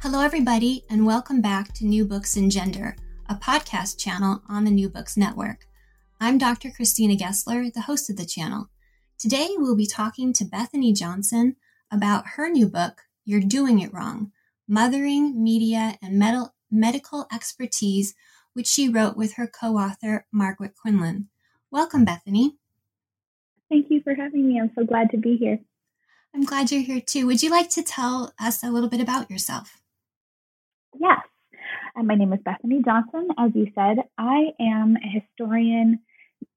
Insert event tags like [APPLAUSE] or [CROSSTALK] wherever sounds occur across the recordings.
Hello, everybody, and welcome back to New Books in Gender, a podcast channel on the New Books Network. I'm Dr. Christina Gessler, the host of the channel. Today, we'll be talking to Bethany Johnson about her new book, You're Doing It Wrong Mothering, Media, and Med- Medical Expertise, which she wrote with her co author, Margaret Quinlan. Welcome, Bethany. Thank you for having me. I'm so glad to be here. I'm glad you're here too. Would you like to tell us a little bit about yourself? Yes. My name is Bethany Johnson. As you said, I am a historian.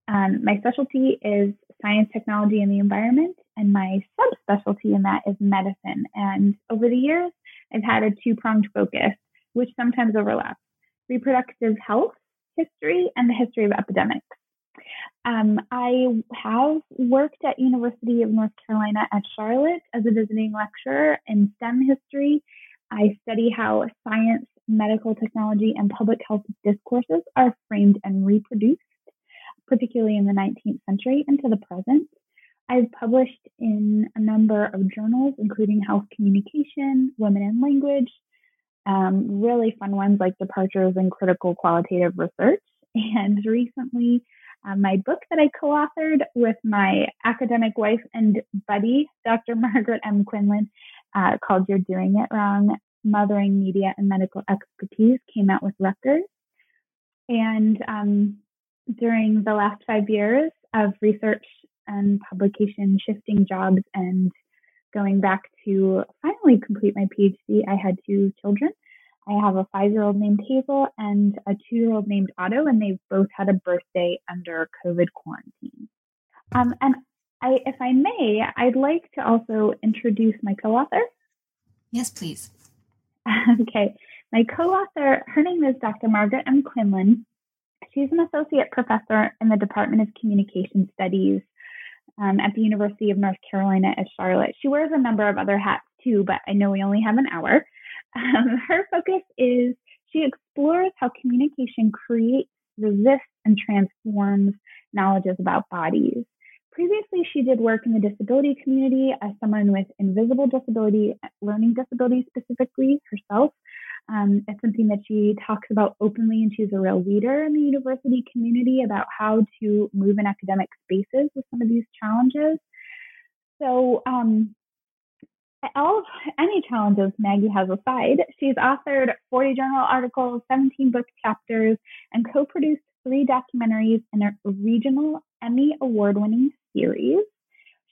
Um, my specialty is science, technology, and the environment, and my subspecialty in that is medicine. And over the years, I've had a two pronged focus, which sometimes overlaps reproductive health history and the history of epidemics. Um, I have worked at University of North Carolina at Charlotte as a visiting lecturer in STEM history I study how science, medical technology, and public health discourses are framed and reproduced, particularly in the 19th century into the present. I've published in a number of journals, including Health Communication, Women in Language, um, really fun ones like Departures in Critical Qualitative Research. And recently, uh, my book that I co authored with my academic wife and buddy, Dr. [LAUGHS] Margaret M. Quinlan, uh, called You're Doing It Wrong Mothering Media and Medical Expertise came out with Rutgers. And um, during the last five years of research and publication, shifting jobs, and going back to finally complete my PhD, I had two children. I have a five year old named Hazel and a two year old named Otto, and they both had a birthday under COVID quarantine. Um, and I, if I may, I'd like to also introduce my co author. Yes, please. [LAUGHS] okay. My co author, her name is Dr. Margaret M. Quinlan. She's an associate professor in the Department of Communication Studies um, at the University of North Carolina at Charlotte. She wears a number of other hats too, but I know we only have an hour. [LAUGHS] Um, her focus is she explores how communication creates, resists, and transforms knowledges about bodies. Previously, she did work in the disability community as someone with invisible disability, learning disability specifically herself. Um, it's something that she talks about openly, and she's a real leader in the university community about how to move in academic spaces with some of these challenges. So, um, all any challenges Maggie has aside, she's authored 40 journal articles, 17 book chapters, and co-produced three documentaries and a regional Emmy award-winning series.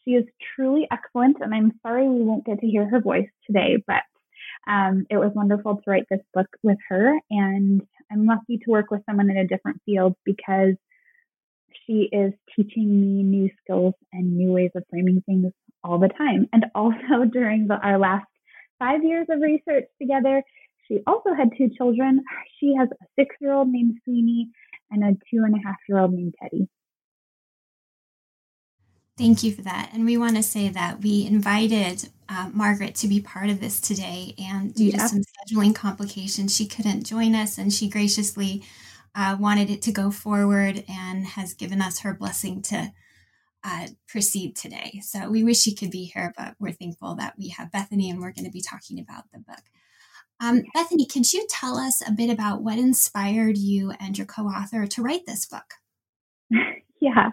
She is truly excellent, and I'm sorry we won't get to hear her voice today, but um, it was wonderful to write this book with her. And I'm lucky to work with someone in a different field because she is teaching me new skills and new ways of framing things all the time. And also [LAUGHS] during the, our last five years of research together, she also had two children. She has a six year old named Sweeney and a two and a half year old named Teddy. Thank you for that. And we want to say that we invited uh, Margaret to be part of this today, and due to some scheduling complications, she couldn't join us, and she graciously uh, wanted it to go forward and has given us her blessing to uh, proceed today. So we wish she could be here, but we're thankful that we have Bethany and we're going to be talking about the book. Um, Bethany, could you tell us a bit about what inspired you and your co author to write this book? [LAUGHS] Yeah.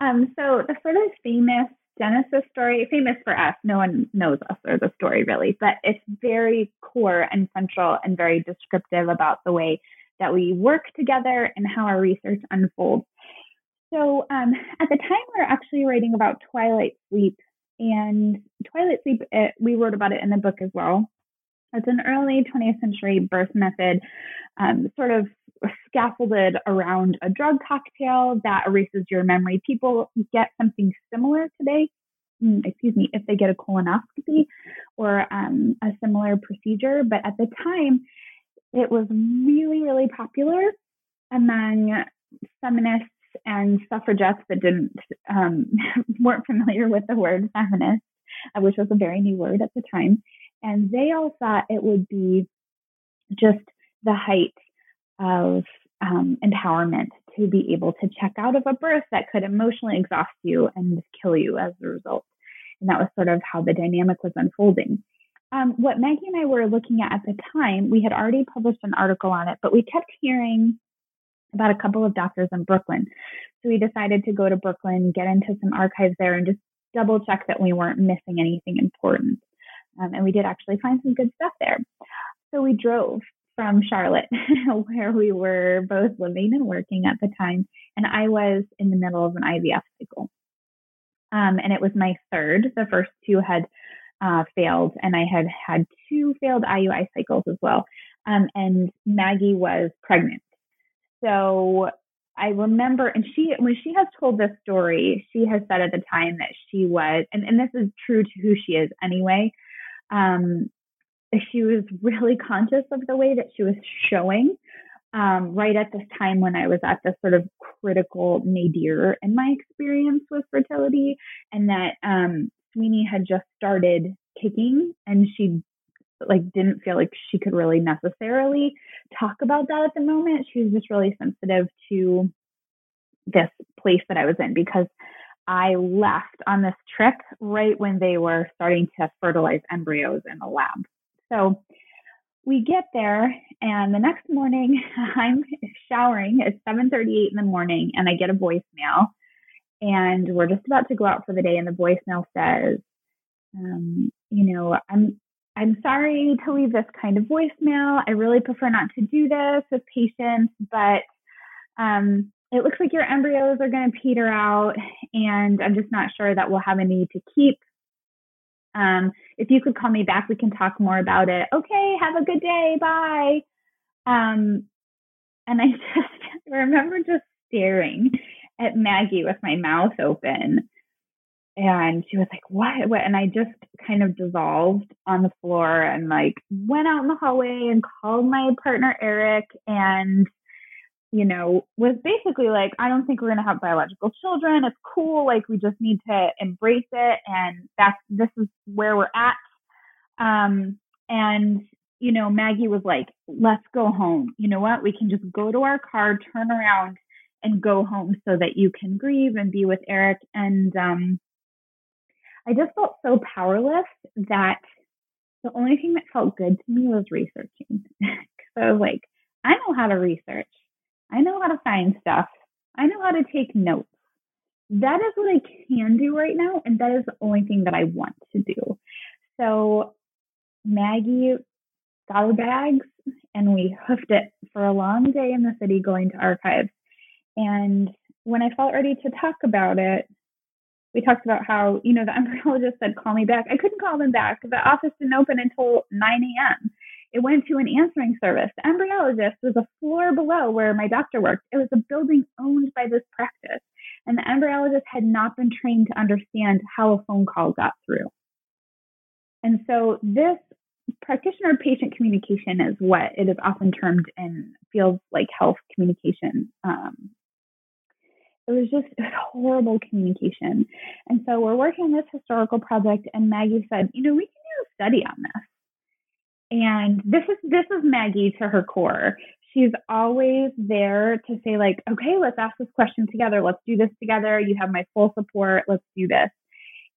Um, so the sort of famous Genesis story, famous for us. No one knows us or the story really, but it's very core and central and very descriptive about the way that we work together and how our research unfolds. So um, at the time, we are actually writing about twilight sleep, and twilight sleep, it, eh, we wrote about it in the book as well. It's an early 20th century birth method, um, sort of scaffolded around a drug cocktail that erases your memory. People get something similar today, mm, excuse me, if they get a colonoscopy or um, a similar procedure. But at the time, it was really, really popular among feminists and suffragettes that didn't um, [LAUGHS] weren't familiar with the word feminist, uh, which was a very new word at the time, and they all thought it would be just the height of um, empowerment to be able to check out of a birth that could emotionally exhaust you and kill you as a result. And that was sort of how the dynamic was unfolding. Um, what Maggie and I were looking at at the time, we had already published an article on it, but we kept hearing about a couple of doctors in Brooklyn. So we decided to go to Brooklyn, get into some archives there, and just double check that we weren't missing anything important. Um, and we did actually find some good stuff there. So we drove from Charlotte, [LAUGHS] where we were both living and working at the time. And I was in the middle of an IVF cycle. Um, and it was my third. The first two had uh, failed, and I had had two failed IUI cycles as well. Um, and Maggie was pregnant. So I remember, and she, when she has told this story, she has said at the time that she was, and, and this is true to who she is anyway. Um, she was really conscious of the way that she was showing um, right at this time when I was at this sort of critical nadir in my experience with fertility, and that um, Sweeney had just started kicking, and she like didn't feel like she could really necessarily talk about that at the moment. She was just really sensitive to this place that I was in because I left on this trip right when they were starting to fertilize embryos in the lab. So we get there and the next morning [LAUGHS] I'm showering. It's 7:38 in the morning and I get a voicemail and we're just about to go out for the day and the voicemail says um, you know, I'm I'm sorry to leave this kind of voicemail. I really prefer not to do this with patients, but um, it looks like your embryos are going to peter out, and I'm just not sure that we'll have a need to keep. Um, if you could call me back, we can talk more about it. Okay, have a good day. Bye. Um, and I [LAUGHS] just remember just staring at Maggie with my mouth open and she was like, what? what? And I just kind of dissolved on the floor and like went out in the hallway and called my partner, Eric, and, you know, was basically like, I don't think we're going to have biological children. It's cool. Like, we just need to embrace it. And that's, this is where we're at. Um, and, you know, Maggie was like, let's go home. You know what? We can just go to our car, turn around, and go home so that you can grieve and be with Eric. And, um, I just felt so powerless that the only thing that felt good to me was researching. [LAUGHS] so I was like, I know how to research. I know how to find stuff. I know how to take notes. That is what I can do right now. And that is the only thing that I want to do. So Maggie got our bags and we hoofed it for a long day in the city going to archives. And when I felt ready to talk about it, we talked about how, you know, the [LAUGHS] embryologist said, call me back. I couldn't call them back. The office didn't open until 9 a.m. It went to an answering service. The embryologist was a floor below where my doctor worked. It was a building owned by this practice. And the embryologist had not been trained to understand how a phone call got through. And so this practitioner patient communication is what it is often termed in fields like health communication um, it was just it was [LAUGHS] horrible communication. And so we're working on this historical project, and Maggie said, you know, we can do a study on this. And this is this is Maggie to her core. She's always there to say, like, okay, let's ask this question together. Let's do this together. You have my full support. Let's do this.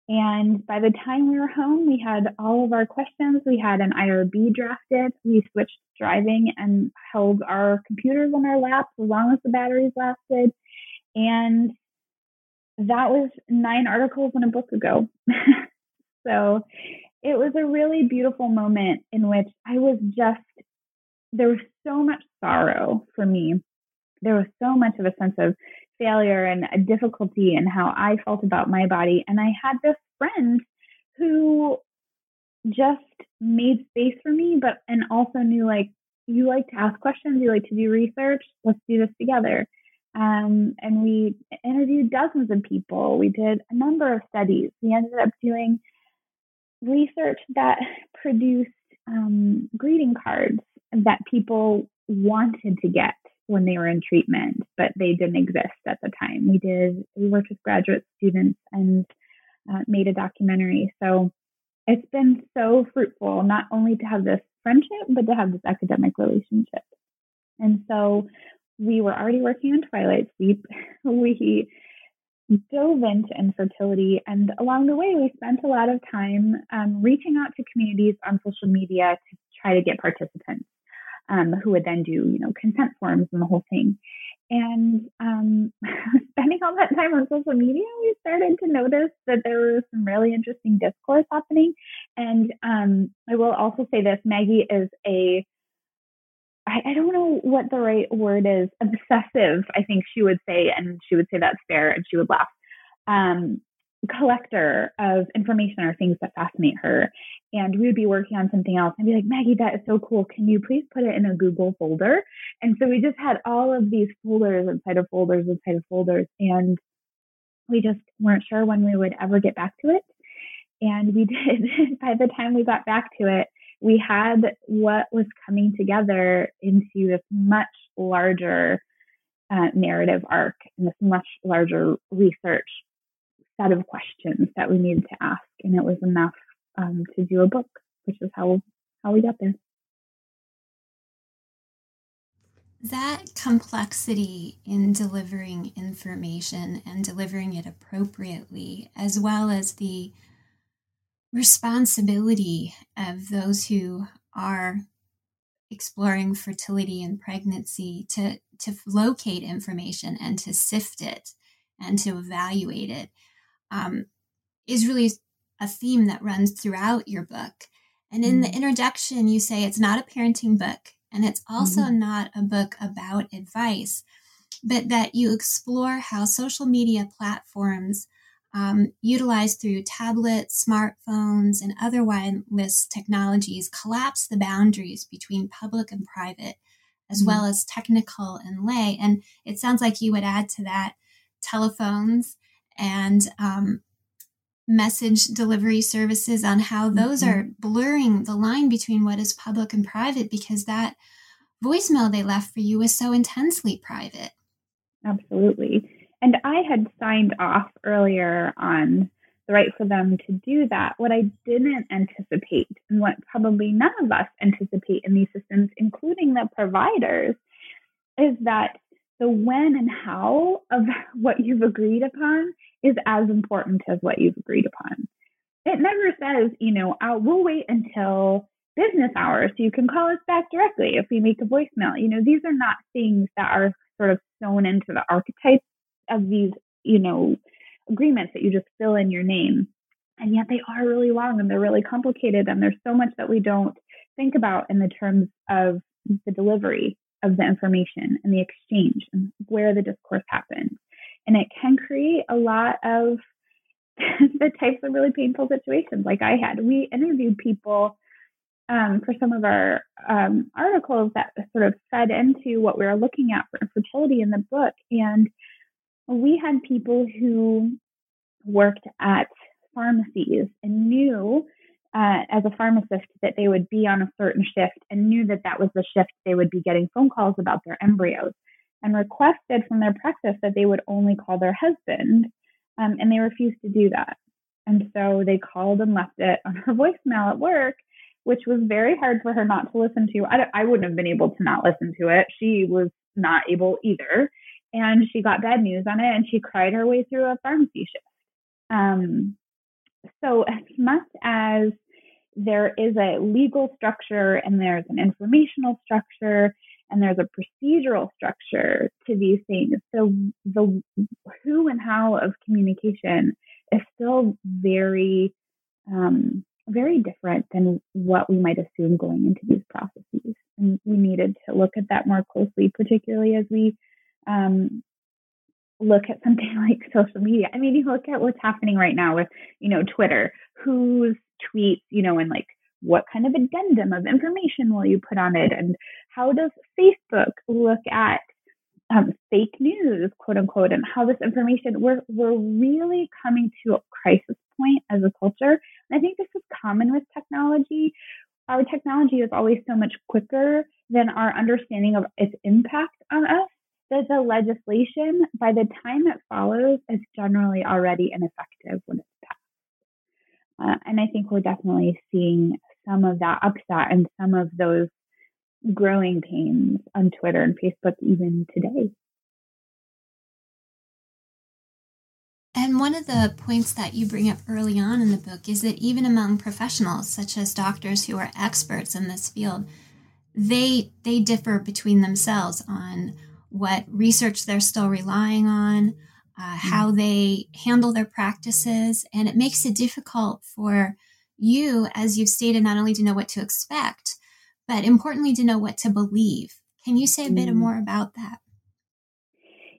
And by the time we were home, we had all of our questions. We had an IRB drafted. We switched driving and held our computers on our laps as long as the batteries lasted. And that was nine articles in a book ago. [LAUGHS] so it was a really beautiful moment in which I was just, there was so much sorrow for me. There was so much of a sense of failure and a difficulty in how I felt about my body. And I had this friend who just made space for me, but and also knew like you like to ask questions, you like to do research, let's do this together. Um, and we interviewed dozens of people. We did a number of studies. We ended up doing research that produced um, greeting cards that people wanted to get when they were in treatment, but they didn't exist at the time. We did, we worked with graduate students and uh, made a documentary. So it's been so fruitful, not only to have this friendship, but to have this academic relationship. And so we were already working on Twilight Sleep. [LAUGHS] We dove into infertility, and along the way, we spent a lot of time um, reaching out to communities on social media to try to get participants um, who would then do, you know, consent forms and the whole thing. And um, [LAUGHS] spending all that time on social media, we started to notice that there was some really interesting discourse happening. And um, I will also say this Maggie is a I, I don't know what the right word is, obsessive, I think she would say, and she would say that's fair, and she would laugh. Um, collector of information or things that fascinate her. And we would be working on something else and be like, Maggie, that is so cool. Can you please put it in a Google folder? And so we just had all of these folders inside of folders inside of folders. And we just weren't sure when we would ever get back to it. And we [LAUGHS] did. By the time we got back to it, we had what was coming together into this much larger uh, narrative arc and this much larger research set of questions that we needed to ask, and it was enough um, to do a book, which is how how we got there. That complexity in delivering information and delivering it appropriately, as well as the responsibility of those who are exploring fertility and pregnancy to to locate information and to sift it and to evaluate it um, is really a theme that runs throughout your book. And in mm-hmm. the introduction, you say it's not a parenting book and it's also mm-hmm. not a book about advice, but that you explore how social media platforms um, utilized through tablets, smartphones, and other wireless technologies collapse the boundaries between public and private, as mm-hmm. well as technical and lay. And it sounds like you would add to that telephones and um, message delivery services on how those mm-hmm. are blurring the line between what is public and private because that voicemail they left for you was so intensely private. Absolutely. And I had signed off earlier on the right for them to do that. What I didn't anticipate, and what probably none of us anticipate in these systems, including the providers, is that the when and how of [LAUGHS] what you've agreed upon is as important as what you've agreed upon. It never says, you know, uh, we'll wait until business hours so you can call us back directly if we make a voicemail. You know, these are not things that are sort of sewn into the archetype of these, you know, agreements that you just fill in your name. And yet they are really long and they're really complicated. And there's so much that we don't think about in the terms of the delivery of the information and the exchange and where the discourse happens. And it can create a lot of [LAUGHS] the types of really painful situations like I had. We interviewed people um, for some of our um, articles that sort of fed into what we were looking at for infertility in the book. And we had people who worked at pharmacies and knew uh, as a pharmacist that they would be on a certain shift and knew that that was the shift they would be getting phone calls about their embryos and requested from their practice that they would only call their husband um, and they refused to do that. And so they called and left it on her [LAUGHS] voicemail at work which was very hard for her not to listen to. I, I wouldn't have been able to not listen to it. She was not able either and she got bad news on it and she cried her way through a pharmacy shift um, so, as much as there is a legal structure and there's an informational structure and there's a procedural structure to these things. So the who and how of communication is still very, um, very different than what we might assume going into these processes. And we needed to look at that more closely, particularly as we um, look at something [LAUGHS] like social media. I mean, you look at what's happening right now with, you know, Twitter, whose tweets, you know, and like what kind of addendum of information will you put on it? And how does Facebook look at um, fake news, quote unquote, and how this information, we're, we're really coming to a crisis point as a culture. And I think this is common with technology. Our technology is always so much quicker than our understanding of its impact on us that the legislation, by the time it follows, is generally already ineffective when it's passed. Uh, and I think we're definitely seeing some of that upset and some of those growing pains on Twitter and Facebook even today. And one of the points that you bring up early on in the book is that even among professionals, such as doctors who are experts in this field, they they differ between themselves on what research they're still relying on, uh, mm-hmm. how they handle their practices, and it makes it difficult for you, as you've stated, not only to know what to expect, but importantly to know what to believe. Can you say a bit mm. more about that?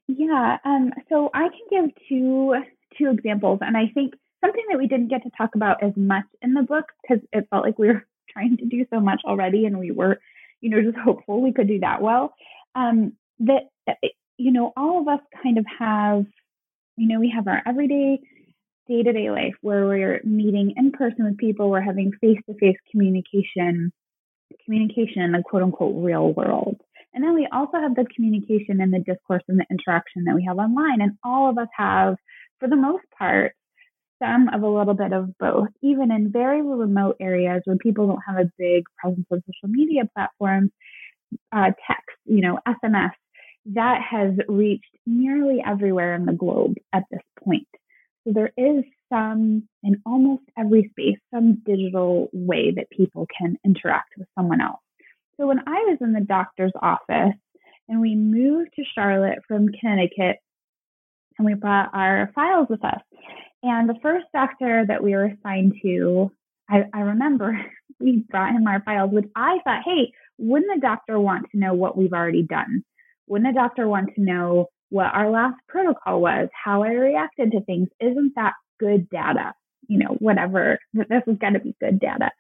Yeah, um, so I can give two two examples, and I think something that we didn't get to talk about as much in the book because it felt like we were [LAUGHS] trying to do so much already, and we were, you know, just hopeful we could do that well. Um, that you know, all of us kind of have, you know, we have our everyday day to day life where we're meeting in person with people, we're having face to face communication, communication in the quote unquote real world. And then we also have the communication and the discourse and the interaction that we have online. And all of us have, for the most part, some of a little bit of both, even in very remote areas where people don't have a big presence on social media platforms, uh, text, you know, SMS, that has reached nearly everywhere in the globe at this point. So there is some, in almost every space, some digital way that people can interact with someone else. So when I was in the doctor's office and we moved to Charlotte from Connecticut, and we brought our files with us. And the first doctor that we were assigned to, I, I remember [LAUGHS] we brought him our files, which I thought, hey, wouldn't the doctor want to know what we've already done? Wouldn't a doctor want to know what our last protocol was, how I reacted to things? Isn't that good data? You know, whatever, this has got to be good data.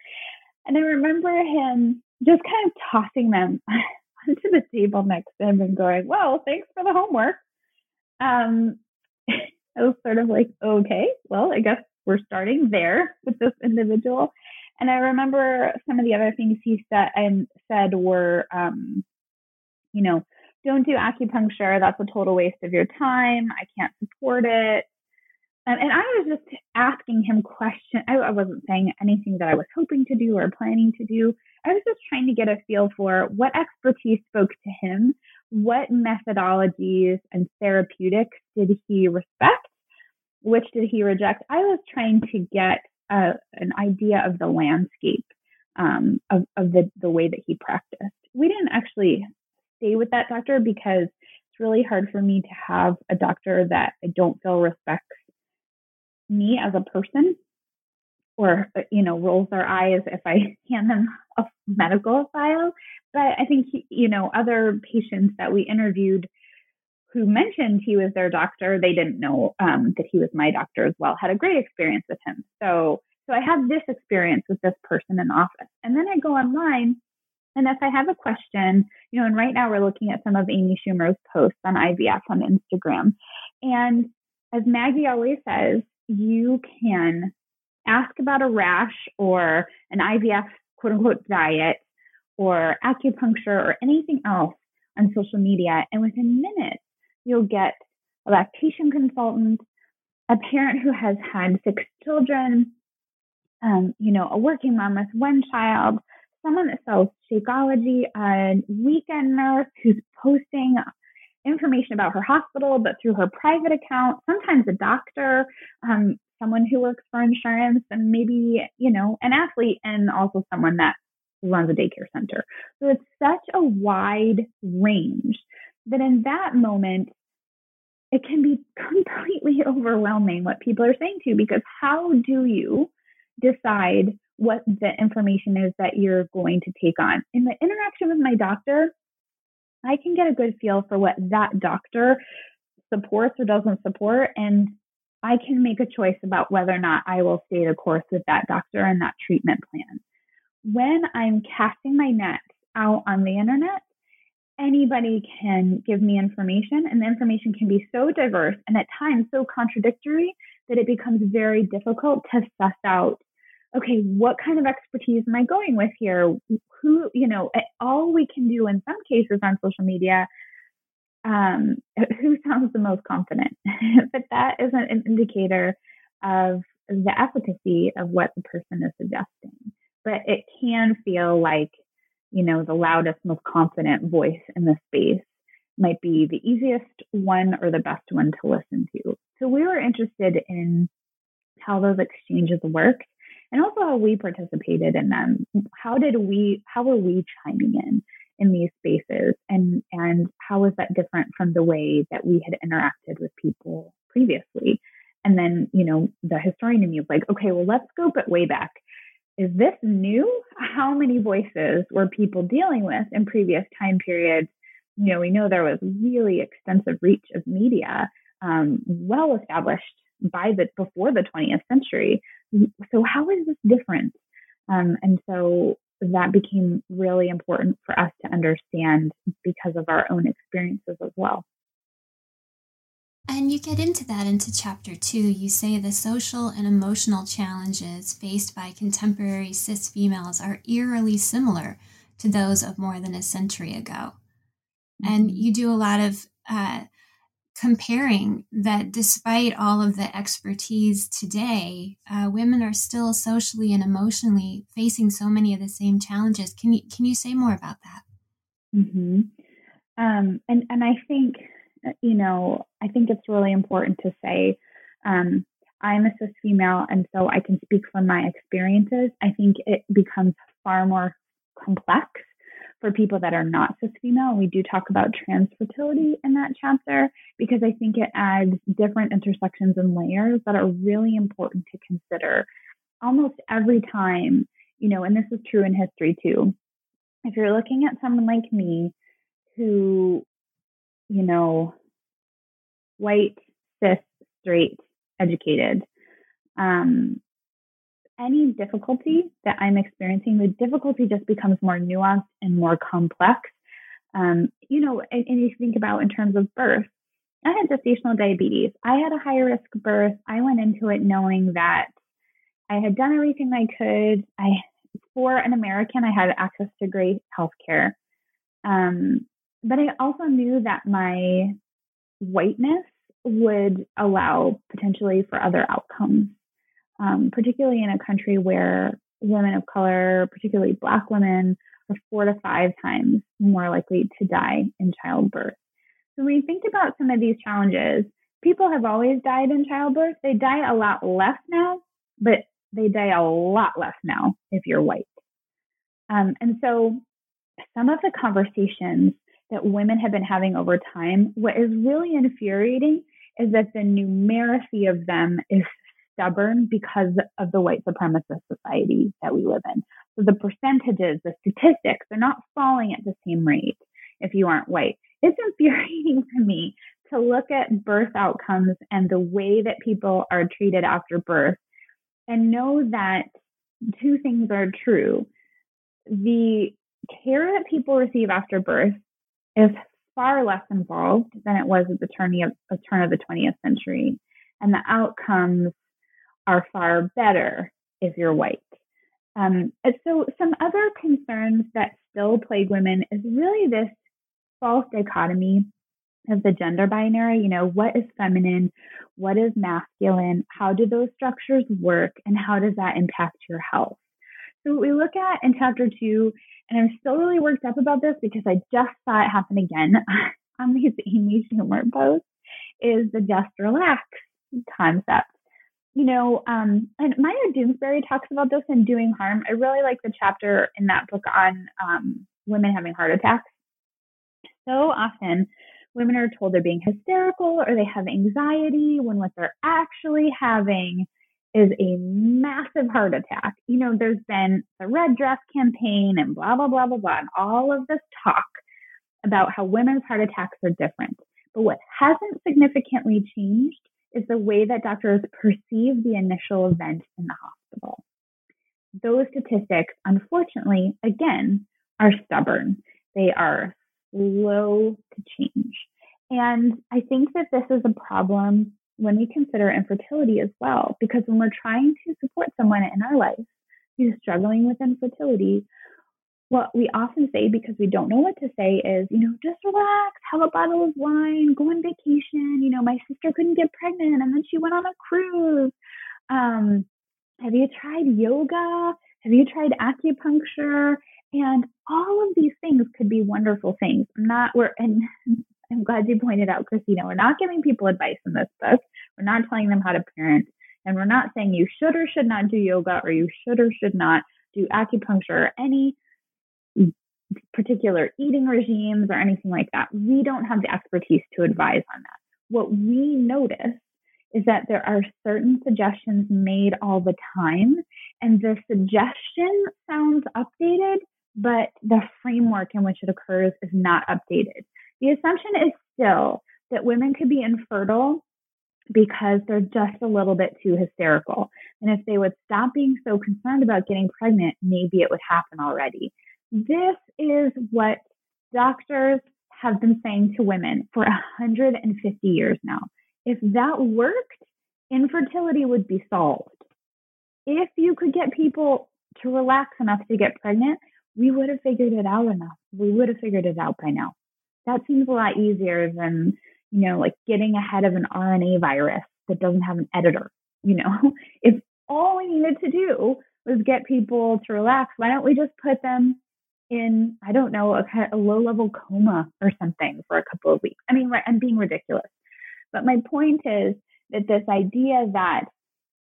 And I remember him just kind of tossing them [LAUGHS] onto the table next to him and going, Well, thanks for the homework. Um, [LAUGHS] I was sort of like, Okay, well, I guess we're starting there with this individual. And I remember some of the other things he said and said were, um, you know, don't do acupuncture. That's a total waste of your time. I can't support it. Um, and I was just asking him questions. I, I wasn't saying anything that I was hoping to do or planning to do. I was just trying to get a feel for what expertise spoke to him, what methodologies and therapeutics did he respect, which did he reject. I was trying to get a, an idea of the landscape um, of, of the, the way that he practiced. We didn't actually stay with that doctor because it's really hard for me to have a doctor that I don't feel respects me as a person or uh, you know rolls their eyes if I [LAUGHS] hand them a medical file. But I think you know other patients that we interviewed who mentioned he was their doctor, they didn't know um, that he was my doctor as well. Had a great experience with him. So so I had this experience with this person in office, and then I go online and if I have a question, you know, and right now we're looking at some of Amy Schumer's posts on IVF on Instagram. And as Maggie always says, you can ask about a rash or an IVF quote unquote diet or acupuncture or anything else on social media. And within minutes, you'll get a lactation consultant, a parent who has had six children, um, you know, a working mom with one child, someone that sells Shakeology, a weekend nurse who's posting information about her hospital, but through her private account, sometimes a doctor, um, someone who works for insurance, and maybe, you know, an athlete, and also someone that runs a daycare center. So it's such a wide range that in that moment, it can be [LAUGHS] completely overwhelming what people are saying to you because how do you decide what the information is that you're going to take on? In the interaction with my doctor, I can get a good feel for what that doctor supports or doesn't support. And I can make a choice about whether or not I will stay the course with that doctor and that treatment plan. When I'm casting my net out on the internet, anybody can give me information, and the information can be so diverse and at times so contradictory that it becomes very difficult to suss out okay, what kind of expertise am I going with here? Who, you know, all we can do in some cases on social media um, [LAUGHS] who sounds the most confident. [LAUGHS] but that isn't an indicator of the efficacy of what the person is suggesting. But it can feel like, you know, the loudest, most confident voice in the space might be the easiest one or the best one to listen to. So we were interested in how those exchanges worked and also how we participated in them. How did we, how were we chiming in? in these spaces and and how was that different from the way that we had interacted with people previously and then you know the historian in me was like okay well let's scope it way back is this new how many voices were people dealing with in previous time periods you know we know there was really extensive reach of media um, well established by the before the 20th century so how is this different um, and so that became really important for us to understand because of our own experiences as well. And you get into that into chapter two. You say the social and emotional challenges faced by contemporary cis females are eerily similar to those of more than a century ago. Mm-hmm. And you do a lot of uh, comparing that despite all of the expertise today, uh, women are still socially and emotionally facing so many of the same challenges. Can you can you say more about that? Mm-hmm. Um, and and I think uh, you know I think it's really important to say. Um, I'm a cis female, and so I can speak from my experiences. I think it becomes far more complex for people that are not cis female. We do talk about trans fertility in that chapter because I think it adds different intersections and layers that are really important to consider almost every time, you know, and this is true in history too. If you're looking at someone like me who, you know, white, cis, straight, educated, um, any difficulty that I'm experiencing, the difficulty just becomes more nuanced and more complex. Um, you know, and, and you think about in terms of birth, I had gestational diabetes. I had a high risk birth. I went into it knowing that I had done everything I could. I, for an American, I had access to great health care. Um, but I also knew that my whiteness would allow potentially for other outcomes um, particularly in a country where women of color, particularly Black women, are four to five times more likely to die in childbirth. So when you think about some of these challenges, people have always died in childbirth. They die a lot less now, but they die a lot less now if you're white. Um, and so some of the conversations that women have been having over time, what is really infuriating is that the numeracy of them is stubborn because of the white supremacist society that we live in. So the percentages, the statistics, they're not falling at the same rate if you aren't white. It's [LAUGHS] infuriating to me to look at birth outcomes and the way that people are treated after birth and know that two things are true. The care that people receive after birth is far less involved than it was at the turn of, the turn of the 20th century. And the outcomes are far better if you're white. Um, so, some other concerns that still plague women is really this false dichotomy of the gender binary. You know, what is feminine? What is masculine? How do those structures work? And how does that impact your health? So, what we look at in chapter two, and I'm still really worked up about this because I just saw it happen again [LAUGHS] on these Amy Schumer posts, is the just relax concept. You know, um, and Maya Dusenbery talks about this in Doing Harm. I really like the chapter in that book on um, women having heart attacks. So often, women are told they're being hysterical or they have anxiety when what they're actually having is a massive heart attack. You know, there's been the red dress campaign and blah, blah, blah, blah, blah, and all of this talk about how women's heart attacks are different. But what hasn't significantly changed is the way that doctors perceive the initial event in the hospital. Those statistics, unfortunately, again, are stubborn. They are slow to change. And I think that this is a problem when we consider infertility as well, because when we're trying to support someone in our life who's struggling with infertility, what we often say because we don't know what to say is, you know, just relax, have a bottle of wine, go on vacation. You know, my sister couldn't get pregnant and then she went on a cruise. Um, have you tried yoga? Have you tried acupuncture? And all of these things could be wonderful things. I'm not, we're, and [LAUGHS] I'm glad you pointed out, Christina, we're not giving people advice in this book. We're not telling them how to parent. And we're not saying you should or should not do yoga or you should or should not do acupuncture or any particular eating regimes or anything like that. We don't have the expertise to advise on that. What we notice is that there are certain suggestions made all the time, and the suggestion sounds updated, but the framework in which it occurs is not updated. The assumption is still that women could be infertile because they're just a little bit too hysterical. And if they would stop being so concerned about getting pregnant, maybe it would happen already. This is what doctors have been saying to women for 150 years now. If that worked, infertility would be solved. If you could get people to relax enough to get pregnant, we would have figured it out enough. We would have figured it out by now. That seems a lot easier than, you know, like getting ahead of an RNA virus that doesn't have an editor. You know, [LAUGHS] if all we needed to do was get people to relax, why don't we just put them in, I don't know, a, a low level coma or something for a couple of weeks. I mean, I'm being ridiculous. But my point is that this idea that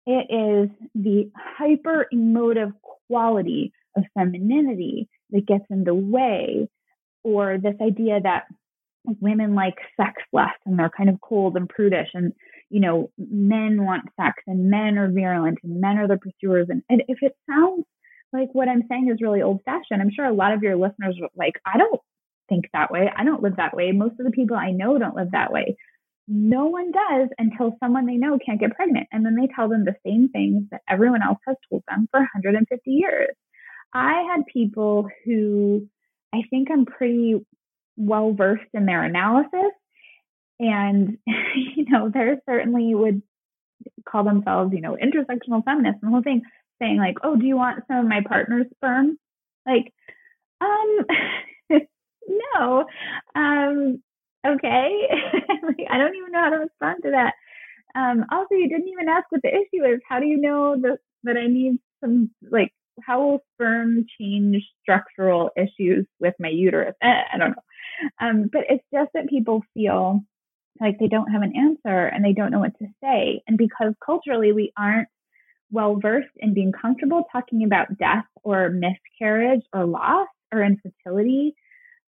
it is the hyper emotive quality of femininity that gets in the way, or this idea that women like sex less and they're kind of cold and prudish and you know men want sex and men are virulent and men are the pursuers and, and if it sounds like what I'm saying is really old fashioned. I'm sure a lot of your listeners are like, I don't think that way. I don't live that way. Most of the people I know don't live that way. No one does until someone they know can't get pregnant. And then they tell them the same things that everyone else has told them for 150 years. I had people who I think I'm pretty well versed in their analysis. And, [LAUGHS] you know, they're certainly would call themselves, you know, intersectional feminists and the whole thing saying like, "Oh, do you want some of my partner's sperm?" Like, um, [LAUGHS] no. Um, okay. [LAUGHS] like, I don't even know how to respond to that. Um, also, you didn't even ask what the issue is. How do you know that that I need some like? How will sperm change structural issues with my uterus? Eh, I don't know. Um, but it's just that people feel like they don't have an answer and they don't know what to say. And because culturally we aren't well versed in being comfortable talking about death or miscarriage or loss or infertility.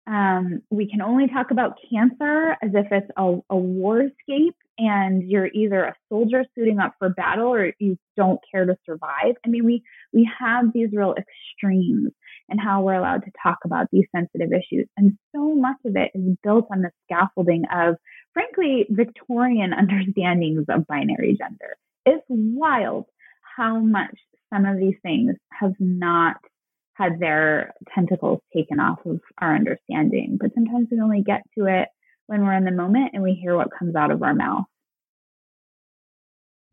Um, we can only talk about cancer as if it's a, a war escape and you're either a soldier suiting up for battle or you don't care to survive. I mean, we we have these real extremes and how we're allowed to talk about these sensitive issues. And so much of it is built on the scaffolding of, frankly, Victorian [LAUGHS] understandings of binary gender. It's wild how much some of these things have not had their tentacles taken off of our understanding. But sometimes we only get to it when we're in the moment and we hear what comes out of our mouth.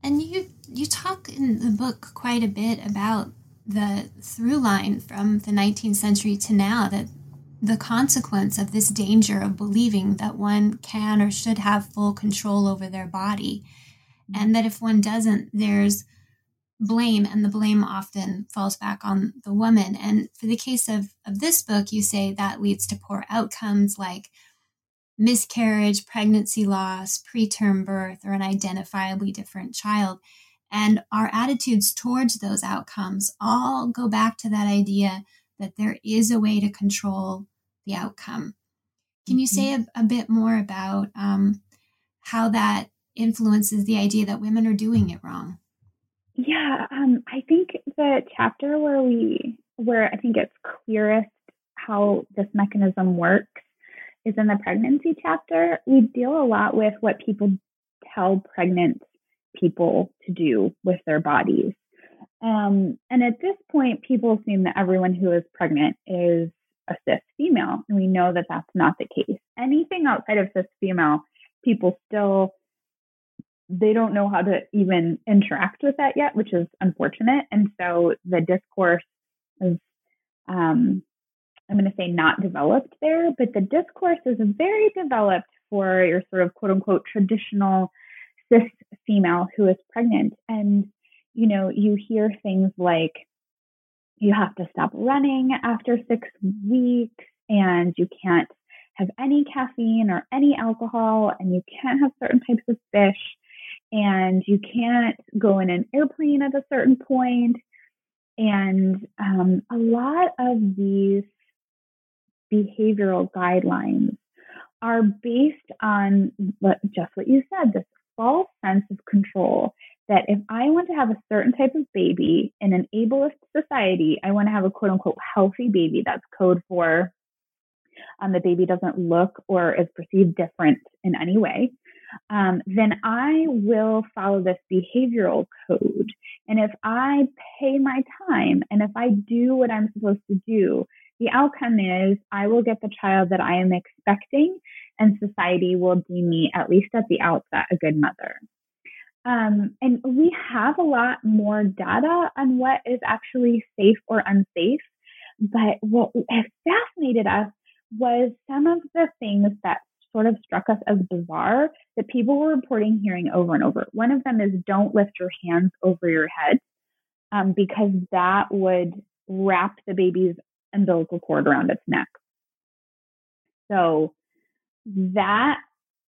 And you you talk in the book quite a bit about the through line from the 19th century to now that the consequence of this danger of believing that one can or should have full control over their body mm-hmm. and that if one doesn't there's blame and the blame often falls back on the woman and for the case of, of this book you say that leads to poor outcomes like miscarriage pregnancy loss preterm birth or an identifiably different child And our attitudes towards those outcomes all go back to that idea that there is a way to control the outcome. Can you say mm-hmm. a, a bit more about um, how that influences the idea that women are doing it wrong? Yeah, um, I think the chapter where we, where I think it's clearest how this mechanism works is in the pregnancy chapter. We deal a lot with what people tell pregnant people to do with their bodies. Um, and at this point, people assume that everyone who is pregnant is a cis female, and we know that that's not the case. Anything outside of cis female, people still they don't know how to even interact with that yet, which is unfortunate. And so the discourse is, um, I'm going to say not developed there, but the discourse is very developed for your sort of quote unquote traditional cis female who is pregnant. And, you know, you hear things like, you have to stop running after six weeks and you can't have any caffeine or any alcohol and you can't have certain types of fish and you can't go in an airplane at a certain point and um, a lot of these behavioral guidelines are based on just what you said this false sense of control that if I want to have a certain type of baby in an ableist society, I want to have a quote unquote healthy baby. That's code for um, the baby doesn't look or is perceived different in any way. Um, then I will follow this behavioral code. And if I pay my time and if I do what I'm supposed to do, the outcome is I will get the child that I am expecting, and society will deem me, at least at the outset, a good mother. Um, and we have a lot more data on what is actually safe or unsafe. But what has fascinated us was some of the things that sort of struck us as bizarre that people were reporting hearing over and over. One of them is don't lift your hands over your head um, because that would wrap the baby's umbilical cord around its neck. So that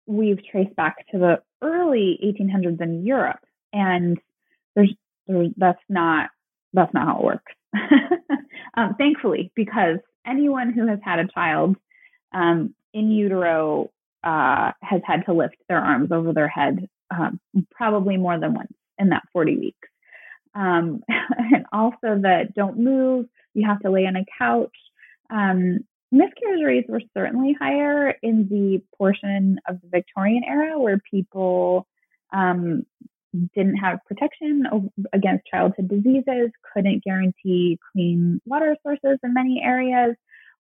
we've traced back to the early 1800s in Europe, and there's, there's that's not that's not how it works. [LAUGHS] um, thankfully, because anyone who has had a child um, in utero uh, has had to lift their arms over their head um, probably more than once in that 40 weeks. Um, [LAUGHS] and also that don't move, you have to lay on a couch. Um, miscarriage rates were certainly higher in the portion of the Victorian era where people um, didn't have protection against childhood diseases, couldn't guarantee clean water sources in many areas,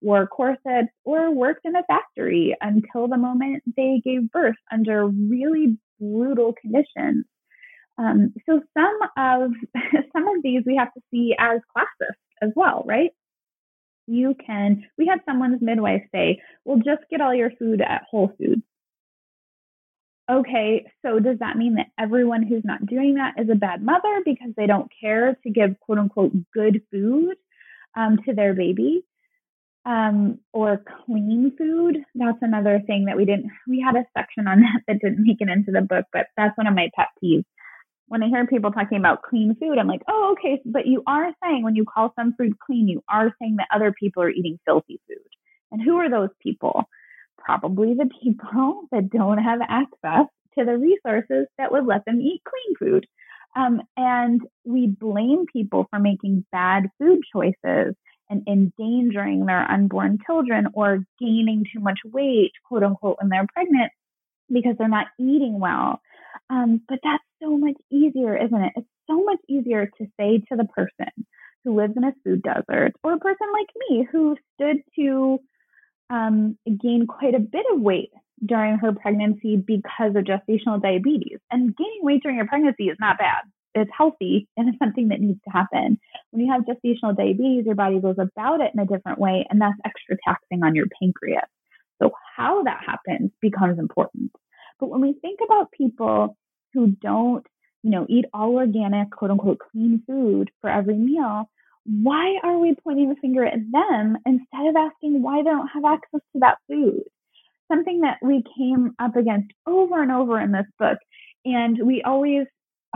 wore corsets, or worked in a factory until the moment they gave birth under really brutal conditions. Um, so some of [LAUGHS] some of these we have to see as classist as well, right? You can. We had someone's midwife say, "Well, just get all your food at Whole Foods." Okay, so does that mean that everyone who's not doing that is a bad mother because they don't care to give quote unquote good food um, to their baby? Um, or clean food. That's another thing that we didn't, we had a section on [LAUGHS] that that didn't make it into the book, but that's one of my pet peeves. When I hear people talking about clean food, I'm like, oh, okay, but you are saying when you call some food clean, you are saying that other people are eating filthy food. And who are those people? Probably the people [LAUGHS] that don't have access to the resources that would let them eat clean food. Um, and we blame people for making bad food choices and endangering their unborn children or gaining too much weight, quote unquote, when they're pregnant because they're not eating well. Um, but that's so much easier, isn't it? It's so much easier to say to the person who lives in a food desert or a person like me who stood to um, gain quite a bit of weight during her pregnancy because of gestational diabetes. And gaining weight during your pregnancy is not bad it's healthy and it's something that needs to happen. When you have gestational diabetes, your body goes about it in a different way, and that's extra taxing on your pancreas. So, how that happens becomes important. But when we think about people who don't, you know, eat all organic, quote unquote, clean food for every meal, why are we pointing the finger at them instead of asking why they don't have access to that food? Something that we came up against over and over in this book. And we always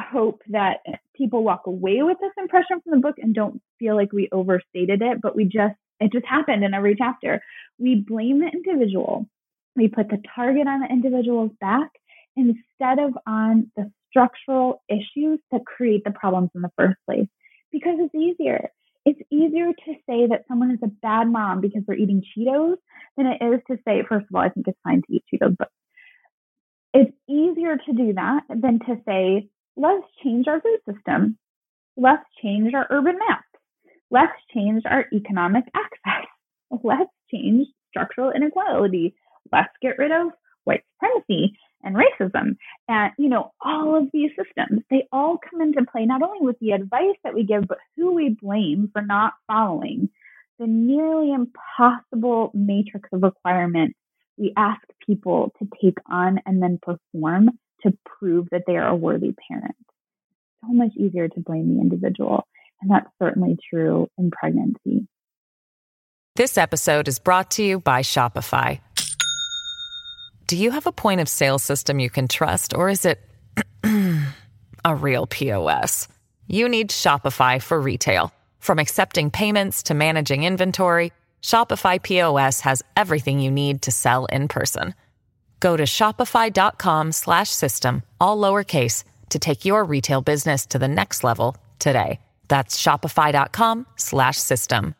hope that people walk away with this impression from the book and don't feel like we overstated it, but we just, it just happened in every chapter. We blame the individual. We put the target on the individual's back instead of on the structural issues that create the problems in the first place because it's easier. It's easier to say that someone is a bad mom because they're eating Cheetos than it is to say, first of all, I think it's fine to eat Cheetos, but it's easier to do that than to say, let's change our food system. Let's change our urban maps. Let's change our economic access. [LAUGHS] Let's change structural inequality. Let's get rid of white supremacy and racism. And, you know, all of these systems, they all come into play not only with the advice that we give, but who we blame for not following the nearly impossible matrix of requirements we ask people to take on and then perform to prove that they are a worthy parent. So much easier to blame the individual. And that's certainly true in pregnancy. This episode is brought to you by Shopify. Do you have a point of sale system you can trust, or is it [CLEARS THROAT] a real POS? You need Shopify for retail. From accepting payments to managing inventory, Shopify POS has everything you need to sell in person. Go to shopify.com slash system, all lowercase to take your retail business to the next level today. That's shopify.com slash system.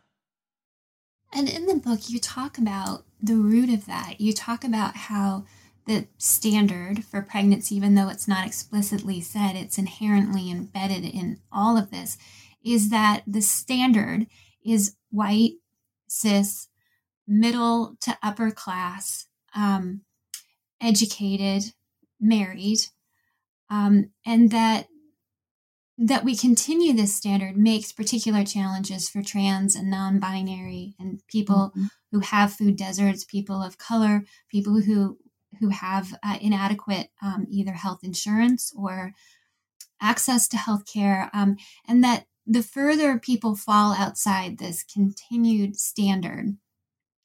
And in the book you talk about the root of that. You talk about how the standard for pregnancy, even though it's not explicitly said, it's inherently embedded in all of this, is that the standard is white, cis, middle to upper class, um, educated, married, um, and that that we continue this standard makes particular challenges for trans and non-binary and people mm-hmm. who have food deserts, people of color, people who who have uh, inadequate um, either health insurance or access to health care, um, and that the further people fall outside this continued standard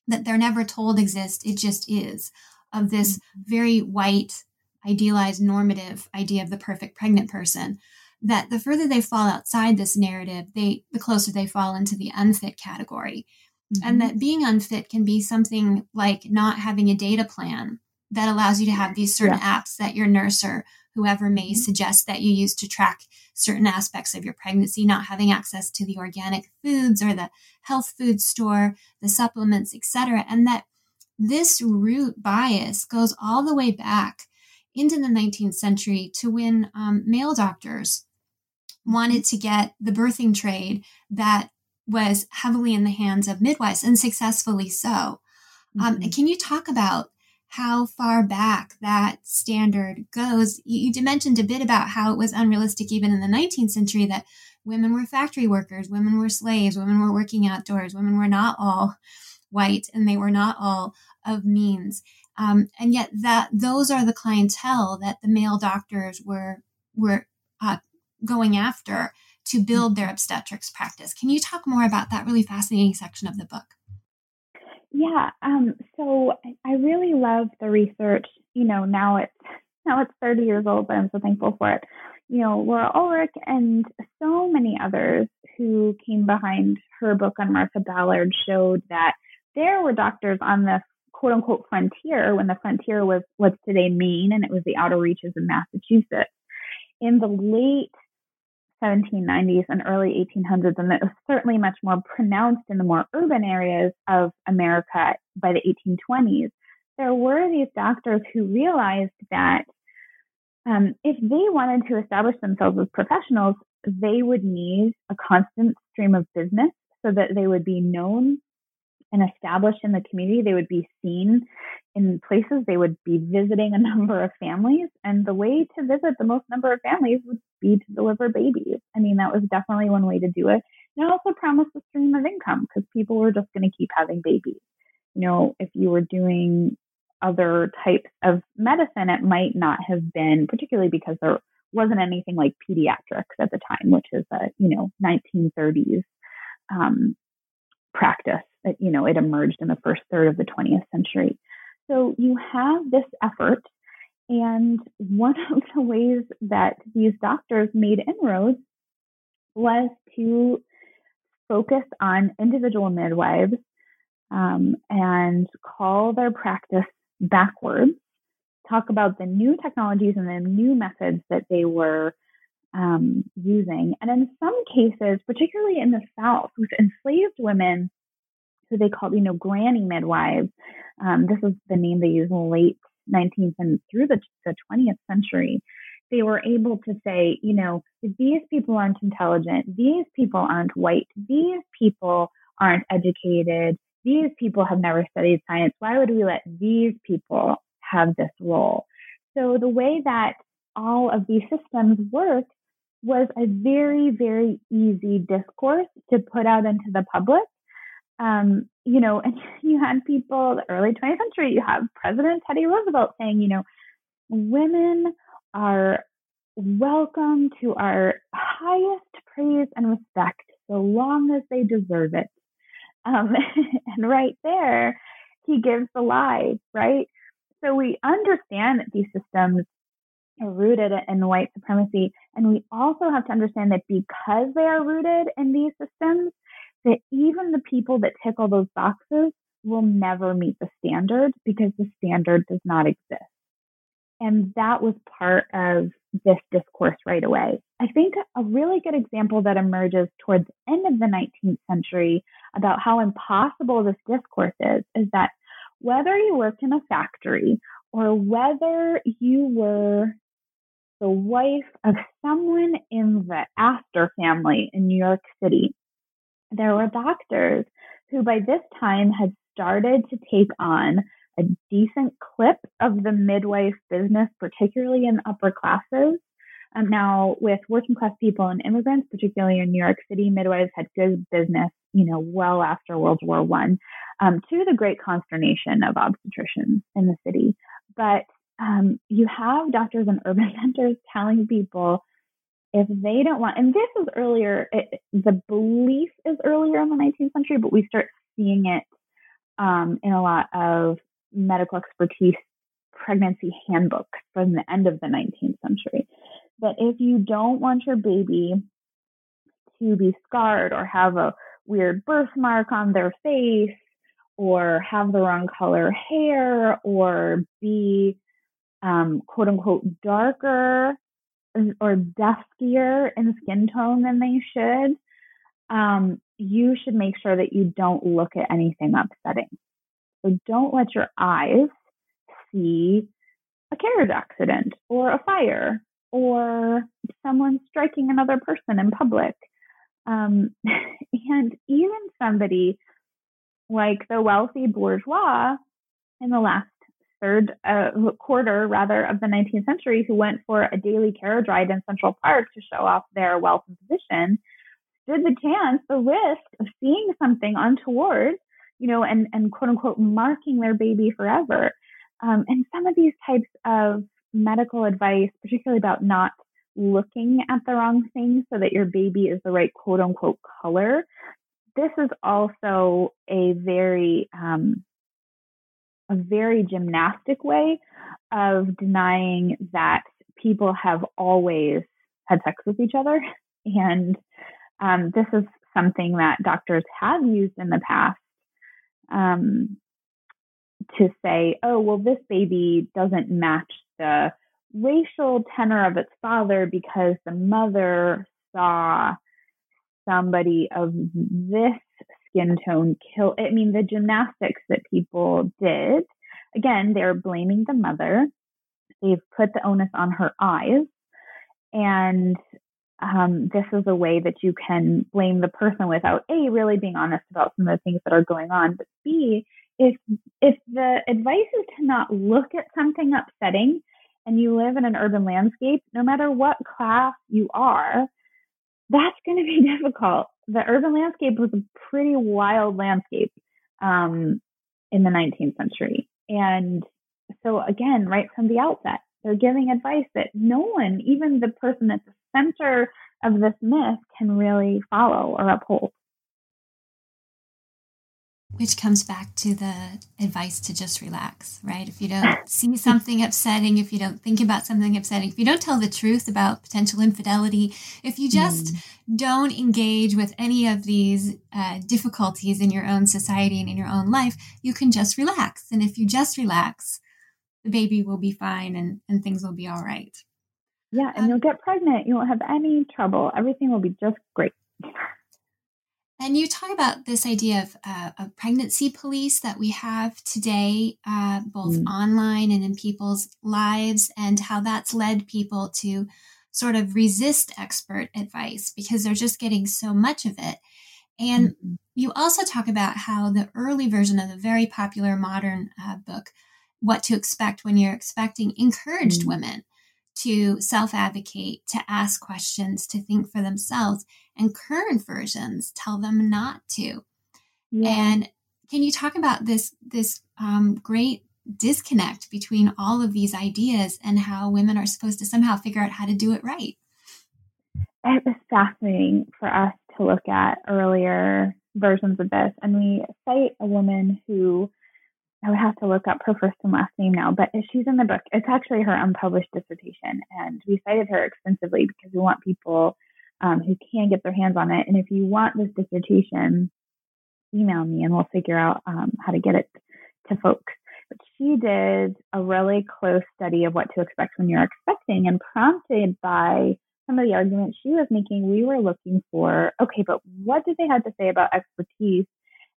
that they're never told exists, it just is, of this mm-hmm. very white, idealized, normative idea of the perfect pregnant person that the further they fall outside this narrative, they the closer they fall into the unfit category. Mm-hmm. And that being unfit can be something like not having a data plan that allows you to have these certain yeah. apps that your nurse or whoever may mm-hmm. suggest that you use to track certain aspects of your pregnancy, not having access to the organic foods or the health food store, the supplements, etc. And that this root bias goes all the way back into the 19th century to when um, male doctors wanted to get the birthing trade that was heavily in the hands of midwives and successfully so. Um, mm-hmm. can you talk about how far back that standard goes? You, you mentioned a bit about how it was unrealistic even in the 19th century that women were factory workers, women were slaves, women were working outdoors, women were not all white and they were not all of means. Um, and yet that those are the clientele that the male doctors were were uh, going after to build their obstetrics practice. Can you talk more about that really fascinating section of the book? Yeah, um, so I really love the research. You know, now it's now it's 30 years old, but I'm so thankful for it. You know, Laurel Ulrich and so many others who came behind her book on Martha Ballard showed that there were doctors on the quote unquote frontier when the frontier was what's today Maine and it was the outer reaches of Massachusetts in the late 1790s and early 1800s, and it was certainly much more pronounced in the more urban areas of America by the 1820s. There were these doctors who realized that um, if they wanted to establish themselves as professionals, they would need a constant stream of business so that they would be known and established in the community. They would be seen in places. They would be visiting a [LAUGHS] number of families. And the way to visit the most number of families would be to deliver babies. I mean, that was definitely one way to do it. And it also promised a stream of income because people were just going to keep having babies. You know, if you were doing other types of medicine, it might not have been, particularly because there wasn't anything like pediatrics at the time, which is a, you know, 1930s um, practice you know, it emerged in the first third of the 20th century. So you have this effort And one [LAUGHS] of the ways that these doctors made inroads was to focus on individual midwives um, and call their practice backwards, talk about the new technologies and the new methods that they were um, using. And in some cases, particularly in the South, with enslaved women, who they called, you know, granny midwives, um, this is the name they used in the late 19th and through the, the 20th century, they were able to say, you know, these people aren't intelligent, these people aren't white, these people aren't educated, these people have never studied science. Why would we let these people have this role? So the way that all of these systems worked was a very, very easy discourse to put out into the public. Um, you know, and [LAUGHS] you had people, the early 20th century, you have President Teddy Roosevelt saying, you know, women are welcome to our highest praise and respect so long as they deserve it. Um, [LAUGHS] and right there, he gives the lie, right? So we understand that these systems are rooted in white supremacy. And we also have to understand that because they are rooted in these systems, that even the people that tick all those boxes will never meet the standard because the standard does not exist. And that was part of this discourse right away. I think a really good example that emerges towards the end of the 19th century about how impossible this discourse is is that whether you worked in a factory or whether you were the wife of someone in the Astor family in New York City, there were doctors who by this time had started to take on a decent clip of the midwife business, particularly in upper classes. Um, now, with working class people and immigrants, particularly in New York City, midwives had good business, you know, well after World War One, um, to the great consternation of obstetricians in the city. But um, you have doctors in urban [LAUGHS] centers telling people if they don't want, and this is earlier, it, the belief is earlier in the 19th century, but we start seeing it um, in a lot of medical expertise pregnancy handbooks from the end of the 19th century. That if you don't want your baby to be scarred or have a weird birthmark on their face or have the wrong color hair or be um, quote unquote darker or duskier in skin tone than they should, um, you should make sure that you don't look at anything upsetting. So don't let your eyes see a carriage accident or a fire or someone striking another person in public. Um, [LAUGHS] and even somebody like the wealthy bourgeois in the last third uh, quarter, rather, of the 19th century, who went for a daily carriage ride in Central Park to show off their wealth and position, stood the chance, the risk of seeing something untoward you know, and, and quote unquote marking their baby forever. Um, and some of these types of medical advice, particularly about not looking at the wrong thing so that your baby is the right quote unquote color, this is also a very um, a very gymnastic way of denying that people have always had sex with each other. [LAUGHS] And um, this is something that doctors have used in the past um, to say, oh, well, this baby doesn't match the racial tenor of its father because the mother saw somebody of this skin tone kill. I mean, the gymnastics that people did, again, they're blaming the mother. They've put the onus on her eyes. And um, this is a way that you can blame the person without a really being honest about some of the things that are going on, but b if if the advice is to not look at something upsetting and you live in an urban landscape, no matter what class you are, that's going to be [LAUGHS] difficult. The urban landscape was a pretty wild landscape um, in the 19th century, and so again, right from the outset, they're giving advice that no one, even the person at the center of this myth, can really follow or uphold. Which comes back to the advice to just relax, right? If you don't see something upsetting, if you don't think about something upsetting, if you don't tell the truth about potential infidelity, if you just mm. don't engage with any of these uh, difficulties in your own society and in your own life, you can just relax. And if you just relax, the baby will be fine and, and things will be all right. Yeah, and um, you'll get pregnant. You won't have any trouble. Everything will be just great. [LAUGHS] And you talk about this idea of uh, a pregnancy police that we have today, uh, both mm. online and in people's lives, and how that's led people to sort of resist expert advice because they're just getting so much of it. And mm-hmm. you also talk about how the early version of the very popular modern uh, book, What to Expect When You're Expecting, encouraged mm. women to self advocate, to ask questions, to think for themselves. And current versions tell them not to. Yeah. And can you talk about this this um, great disconnect between all of these ideas and how women are supposed to somehow figure out how to do it right? It was fascinating for us to look at earlier versions of this, and we cite a woman who I would have to look up her first and last name now, but she's in the book. It's actually her unpublished dissertation, and we cited her extensively because we want people um, who can get their hands on it. And if you want this dissertation, email me and we'll figure out um, how to get it to folks. But she did a really close study of what to expect when you're expecting, and prompted by some of the arguments she was making, we were looking for okay, but what did they have to say about expertise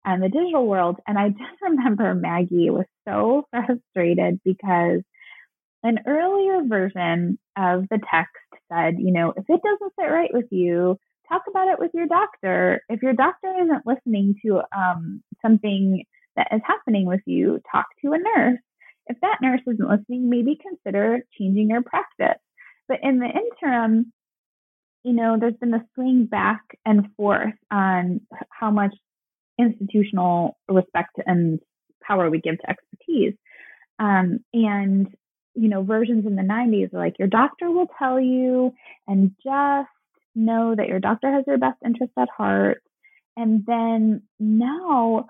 and the digital world. And I [LAUGHS] just remember Maggie was so frustrated because an earlier version of the text said, you know, if it doesn't sit right with you, talk about it with your doctor. If your doctor isn't listening to um, something that is happening with you, talk to a nurse. If that nurse isn't listening, maybe consider changing your practice. But in the interim, you know, there's been a swing back and forth on how much institutional respect and power we give to expertise. Um, and, you know, versions in the 90s are like, your doctor will tell you, and just know that your doctor has your best interest at heart. And then now,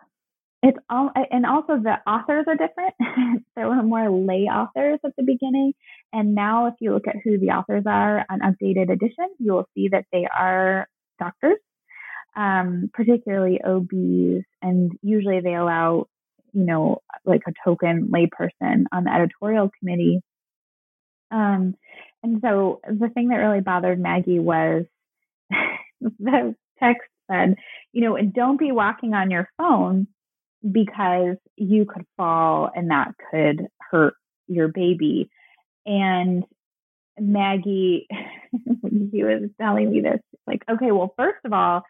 it's all, and also the authors are different. [LAUGHS] there were more lay authors at the beginning. And now, if you look at who the authors are on updated editions, you will see that they are doctors um, particularly OBs, and usually they allow, you know, like a token layperson on the editorial committee. Um, and so the thing that really bothered Maggie was [LAUGHS] the text said, you know, and don't be walking on your phone because you could fall and that could hurt your baby. And Maggie, [LAUGHS] he was telling me this, like, okay, well, first of all,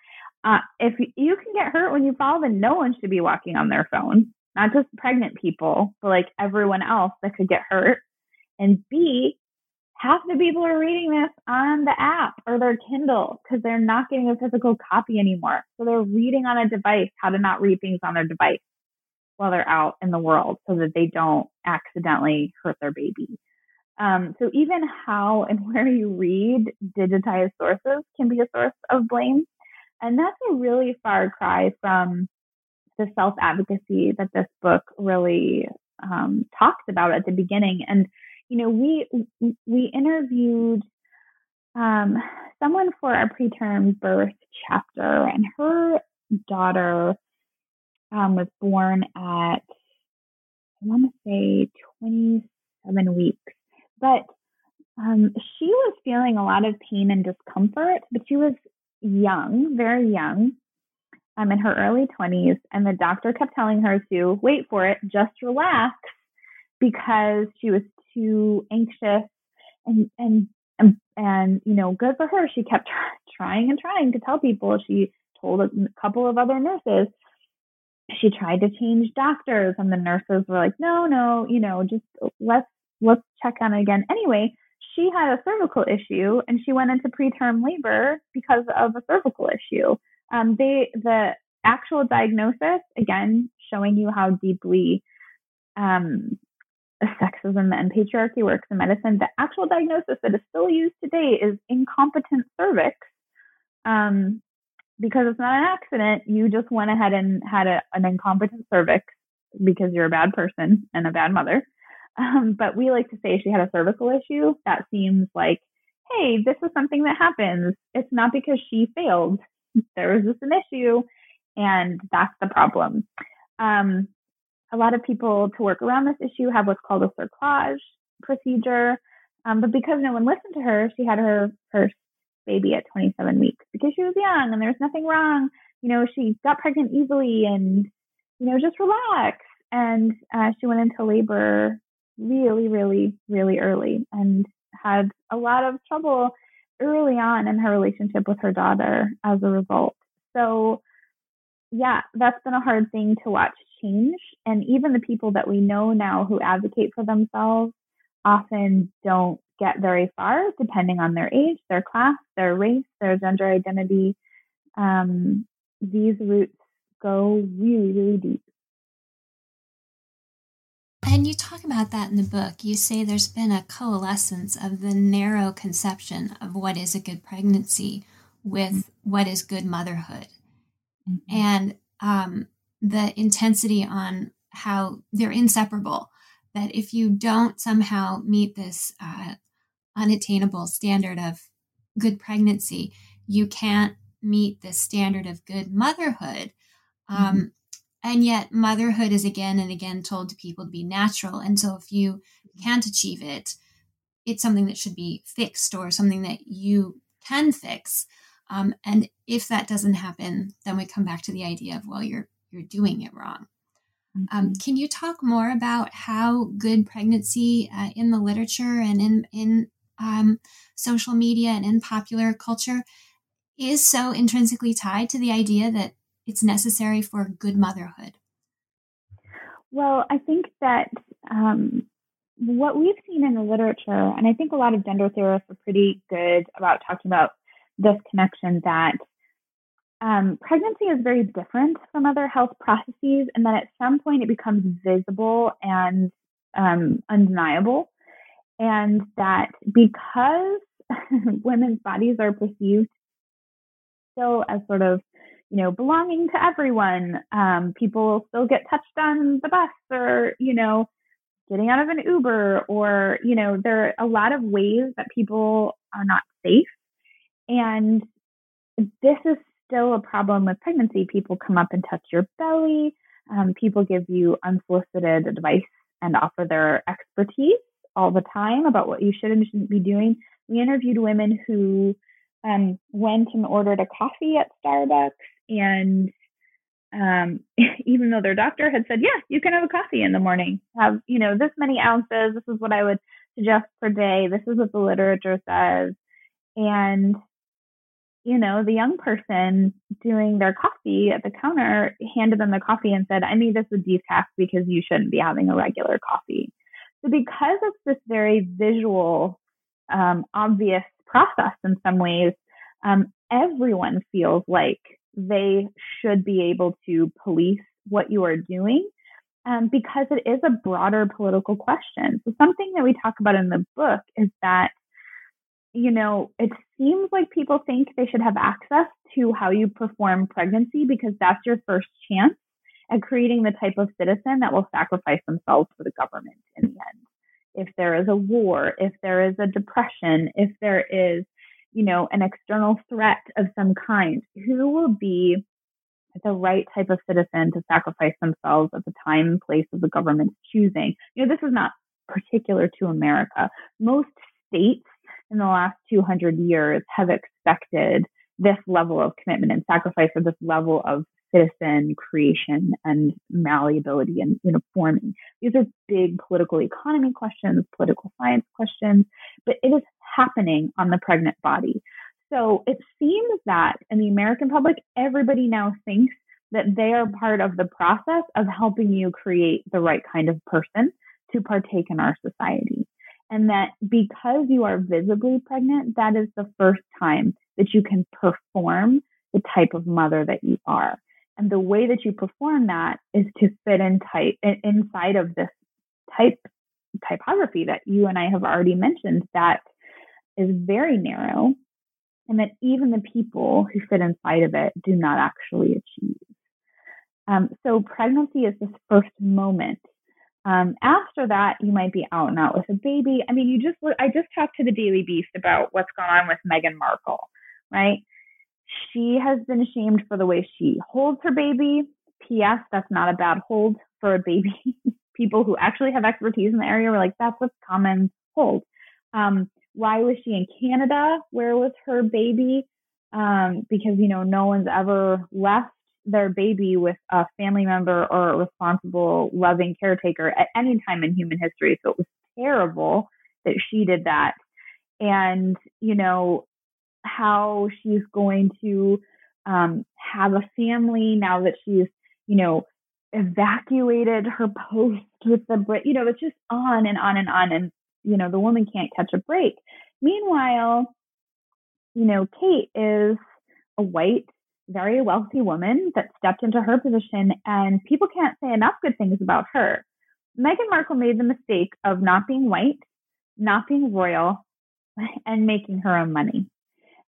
uh, if you can get hurt when you fall, then no one should be walking on their phone, not just pregnant people, but like everyone else that could get hurt. And B, half the people are reading this on the app or their Kindle because they're not getting a physical copy anymore. So they're reading on a device how to not read things on their device while they're out in the world so that they don't accidentally hurt their baby. Um, so even how and [LAUGHS] where you read digitized sources can be a source of blame. And that's a really far cry from the self advocacy that this book really um, talks about at the beginning. And, you know, we, we interviewed um, someone for our preterm birth chapter, and her daughter um, was born at, I want to say 27 weeks. But um, she was feeling a lot of pain and discomfort, but she was young, very young. I'm in her early 20s, and the doctor kept telling her to wait for it, just relax, because she was too anxious and and and, and you know, good for her. She kept trying and trying to tell people. She told a couple of other nurses. She tried to change doctors, and the nurses were like, "No, no, you know, just let's let's check on it again." Anyway, she had a cervical issue and she went into preterm labor because of a cervical issue. Um, they the actual diagnosis again showing you how deeply um, sexism and patriarchy works in medicine. The actual diagnosis that is still used today is incompetent cervix. Um, because it's not an accident, you just went ahead and had a, an incompetent cervix because you're a bad person and a bad mother. Um, but we like to say she had a cervical issue. That seems like, hey, this is something that happens. It's not because she failed. There was just an issue, and that's the problem. Um, a lot of people to work around this issue have what's called a cerclage procedure. Um, but because no one listened to her, she had her first baby at 27 weeks because she was young and there was nothing wrong. You know, she got pregnant easily and, you know, just relax. And uh, she went into labor really, really, really early and had a lot of trouble early on in her relationship with her daughter as a result. So, yeah, that's been a hard thing to watch change. And even the people that we know now who advocate for themselves often don't get very far, depending on their age, their class, their race, their gender identity. Um, these roots go really, really deep. And you talk about that in the book. You say there's been a coalescence of the narrow conception of what is a good pregnancy with mm-hmm. what is good motherhood. Mm-hmm. And um, the intensity on how they're inseparable. That if you don't somehow meet this uh, unattainable standard of good pregnancy, you can't meet the standard of good motherhood. Um, mm-hmm. And yet, motherhood is again and again told to people to be natural. And so, if you can't achieve it, it's something that should be fixed or something that you can fix. Um, and if that doesn't happen, then we come back to the idea of, well, you're you're doing it wrong. Um, mm-hmm. Um, can you talk more about how good pregnancy uh, in the literature and in in um, social media and in popular culture is so intrinsically tied to the idea that it's necessary for good motherhood? Well, I think that um, what we've seen in the literature, and I think a lot of gender theorists are pretty good about talking about this connection that um, pregnancy is very different from other health processes, and then at some point it becomes visible and um, undeniable. And that because [LAUGHS] women's bodies are perceived still as sort of, you know, belonging to everyone, um, people still get touched on the bus or, you know, getting out of an Uber, or, you know, there are a lot of ways that people are not safe. And this is still a problem with pregnancy. People come up and touch your belly. Um, people give you unsolicited advice and offer their expertise all the time about what you should and shouldn't be doing. We interviewed women who um, went and ordered a coffee at Starbucks, and um, [LAUGHS] even though their doctor had said, "Yeah, you can have a coffee in the morning. Have you know this many ounces. This is what I would suggest per day. This is what the literature says." And you know, the young person doing their coffee at the counter handed them the coffee and said, I made this with decaf because you shouldn't be having a regular coffee. So, because it's this very visual, um, obvious process in some ways, um, everyone feels like they should be able to police what you are doing um, because it is a broader political question. So, something that we talk about in the book is that you know, it seems like people think they should have access to how you perform pregnancy because that's your first chance at creating the type of citizen that will sacrifice themselves for the government in the end. If there is a war, if there is a depression, if there is, you know, an external threat of some kind, who will be the right type of citizen to sacrifice themselves at the time and place of the government's choosing? You know, this is not particular to America. Most states in the last 200 years have expected this level of commitment and sacrifice or this level of citizen creation and malleability and uniformity. These are big political economy questions, political science questions, but it is happening on the pregnant body. So it seems that in the American public, everybody now thinks that they are part of the process of helping you create the right kind of person to partake in our society. And that because you are visibly pregnant, that is the first time that you can perform the type of mother that you are. And the way that you perform that is to fit in tight inside of this type typography that you and I have already mentioned that is very narrow and that even the people who fit inside of it do not actually achieve. Um, so pregnancy is this first moment. Um, after that, you might be out and out with a baby. I mean, you just I just talked to the Daily Beast about what's going on with Meghan Markle, right? She has been shamed for the way she holds her baby. P.S. That's not a bad hold for a baby. [LAUGHS] People who actually have expertise in the area were like, that's a common hold. Um, why was she in Canada? Where was her baby? Um, because, you know, no one's ever left their baby with a family member or a responsible, loving caretaker at any time in human history. So it was terrible that she did that. And, you know, how she's going to um, have a family now that she's, you know, evacuated her post with the. You know, it's just on and on and on. And, you know, the woman can't catch a break. Meanwhile, you know, Kate is a white, very wealthy woman that stepped into her position, and people can't say enough good things about her. Meghan Markle made the mistake of not being white, not being royal, [LAUGHS] and making her own money.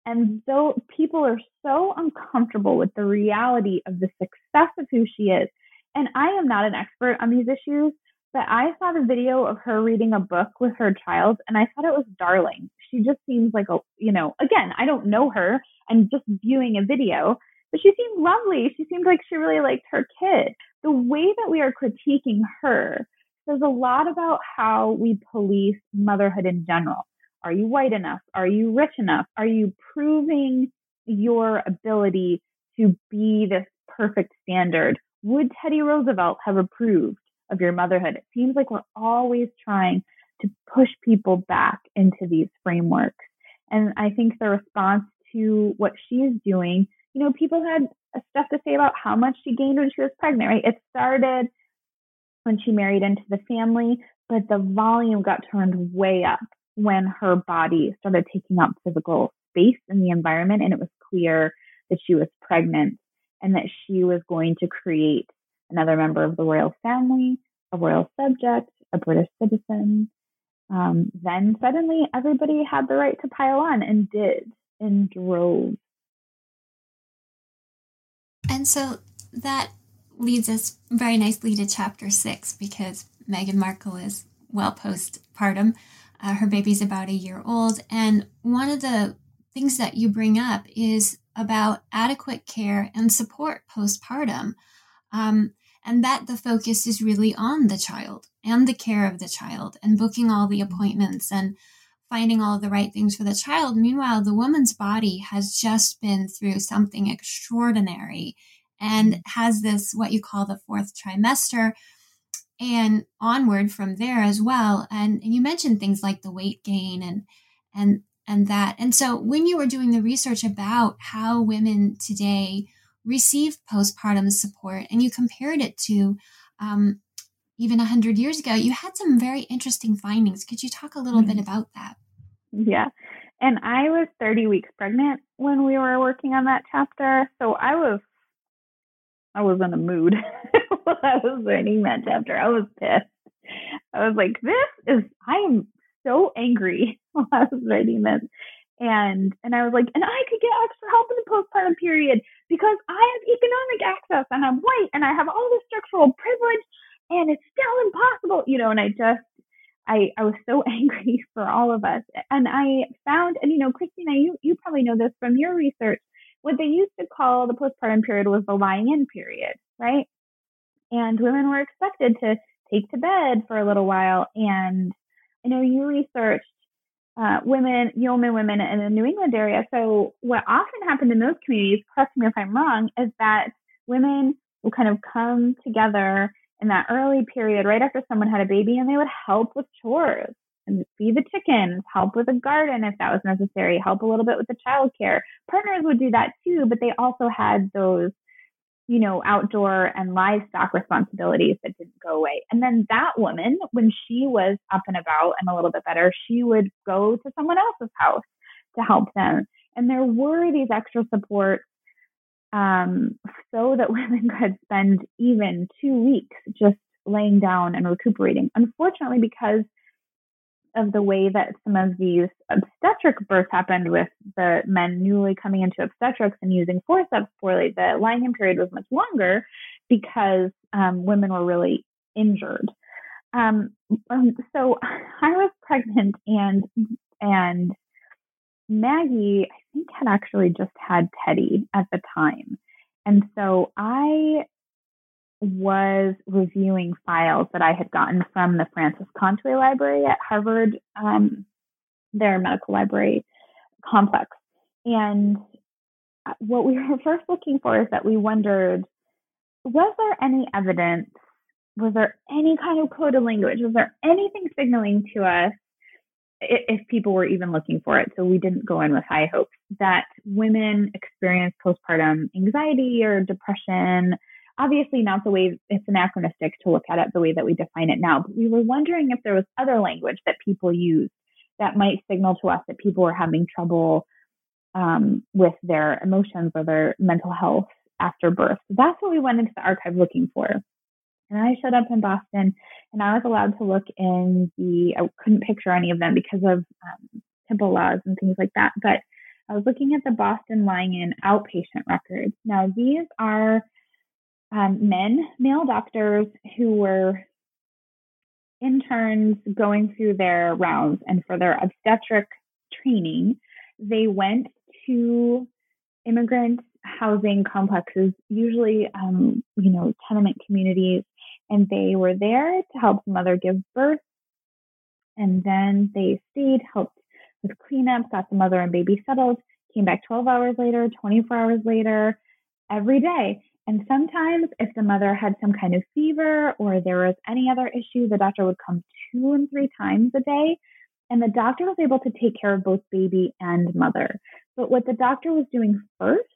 And though people are so uncomfortable with the reality of the success of who she is, and I am not an expert on these issues, but I saw the video of her reading a book with her child and I thought it was darling. She just seems like a, you know, again, I don't know her. I'm just viewing a video, but she seemed lovely. She seemed like she really liked her kid. The way that we are critiquing her says a lot about how we police motherhood in general. Are you white enough? Are you rich enough? Are you proving your ability to be this perfect standard? Would Teddy Roosevelt have approved of your motherhood? It seems like we're always trying to push people back into these frameworks. And I think the response to what she's doing, you know, people had stuff to say about how much she gained when she was pregnant, right? It started when she married into the family, but the volume got turned way up when her body started taking up physical space in the environment and it was clear that she was pregnant and that she was going to create another member of the royal family, a royal subject, a British citizen. Um, then suddenly everybody had the right to pile on and did in droves. And so that leads us very nicely to chapter six because Meghan Markle is well postpartum. Uh, her baby's about a year old. And one of the things that you bring up is about adequate care and support postpartum. Um, and that the focus is really on the child and the care of the child and booking all the appointments and finding all the right things for the child. Meanwhile, the woman's body has just been through something extraordinary and has this, what you call the fourth trimester, and onward from there as well. And, and you mentioned things like the weight gain and and and that. And so when you were doing the research about how women today receive postpartum support and you compared it to um, even 100 years ago, you had some very interesting findings. Could you talk a little mm-hmm. bit about that? Yeah. And I was 30 weeks pregnant when we were working on that chapter. So I was I was in a mood [LAUGHS] [LAUGHS] I was learning that chapter. I was pissed. I was like, this is, I am so angry [LAUGHS] while I was writing this. And and I was like, and I could get extra help in the postpartum period because I have economic access and I'm white and I have all this structural privilege and it's still impossible, you know, and I just I, I was so [LAUGHS] angry for all of us. And I found, and you know, Christina, you, you probably know this from your research, what they used to call the postpartum period was the lying in period, right? And women were expected to take to bed for a little while. And I know you researched uh, women, Yeoman women in the New England area. So what often happened in those communities, correct me if I'm wrong, is that women will kind of come together in that early period right after someone had a baby and they would help with chores and feed the chickens, help with the garden if that was necessary, help a little bit with the childcare. Partners would do that too, but they also had those, you know, outdoor and livestock responsibilities that didn't go away. And then that woman, when she was up and about and a little bit better, she would go to someone else's house to help them. And there were these extra supports um, so that [LAUGHS] women could spend even two weeks just laying down and recuperating. Unfortunately, because of the way that some of these obstetric births happened with the men newly coming into obstetrics and using forceps poorly, the lying in period was much longer because um, women were really injured. Um, um, so [LAUGHS] I was pregnant and and Maggie, I think, had actually just had Teddy at the time. And so I was reviewing files that I had gotten from the Francis Countway Library at Harvard, um, their medical library complex. And what we were [LAUGHS] first looking for is that we wondered was there any evidence? Was there any kind of coded language? Was there anything signaling to us if people were even looking for it. So we didn't go in with high hopes that women experience postpartum anxiety or depression obviously not the way it's anachronistic to look at it the way that we define it now, but we were wondering if there was other language that people use that might signal to us that people were having trouble um, with their emotions or their mental health after birth. So that's what we went into the archive looking for. And I showed up in Boston and I was allowed to look in the, I couldn't picture any of them because of um, temple laws and things like that. But I was looking at the Boston lying in outpatient records. Now, these are um, men, male doctors who were interns going through their rounds and for their obstetric training, they went to immigrant housing complexes, usually, um, you know, tenement communities, and they were there to help the mother give birth. And then they stayed, helped with cleanup, got the mother and baby settled, came back 12 hours later, 24 hours later, every day. And sometimes, if the mother had some kind of fever or there was any other issue, the doctor would come two and three times a day. And the doctor was able to take care of both baby and mother. But what the doctor was doing first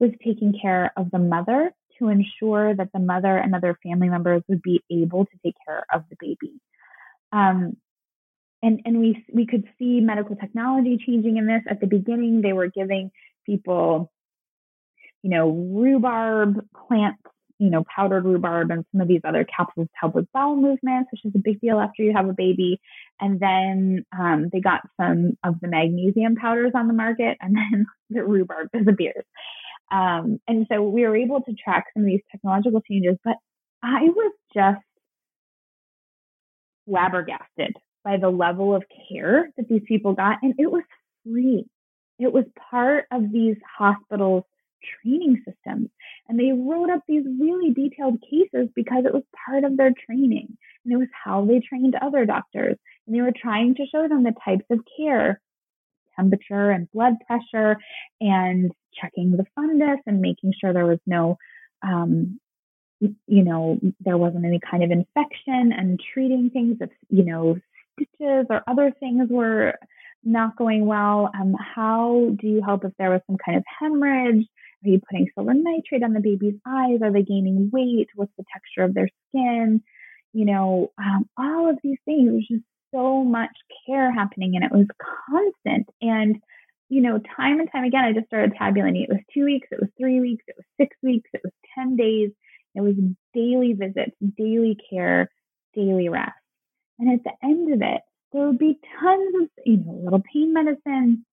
was taking care of the mother to ensure that the mother and other family members would be able to take care of the baby. Um, and and we we could see medical technology changing in this. At the beginning, they were giving people you know, rhubarb plants, you know, powdered rhubarb and some of these other capsules to help with bowel movements, which is a big deal after you have a baby. And then um, they got some of the magnesium powders on the market, and [LAUGHS] then the rhubarb disappears. Um, and so we were able to track some of these technological changes, but I was just flabbergasted by the level of care that these people got, and it was free. It was part of these hospitals' training systems. And they wrote up these really detailed cases because it was part of their training and it was how they trained other doctors. And they were trying to show them the types of care, temperature and blood pressure, and checking the fundus and making sure there was no, um, you know, there wasn't any kind of infection and treating things if, you know, stitches or other things were not going well. Um, how do you help if there was some kind of hemorrhage? Are you putting silver nitrate on the baby's eyes? Are they gaining weight? What's the texture of their skin? You know, um, all of these things. Was just so much care happening and it was constant. And, you know, time and time again, I just started tabulating. It was two weeks, it was three weeks, it was six weeks, it was 10 days. It was daily visits, daily care, daily rest. And at the end of it, there would be tons of, you know, little pain medicine,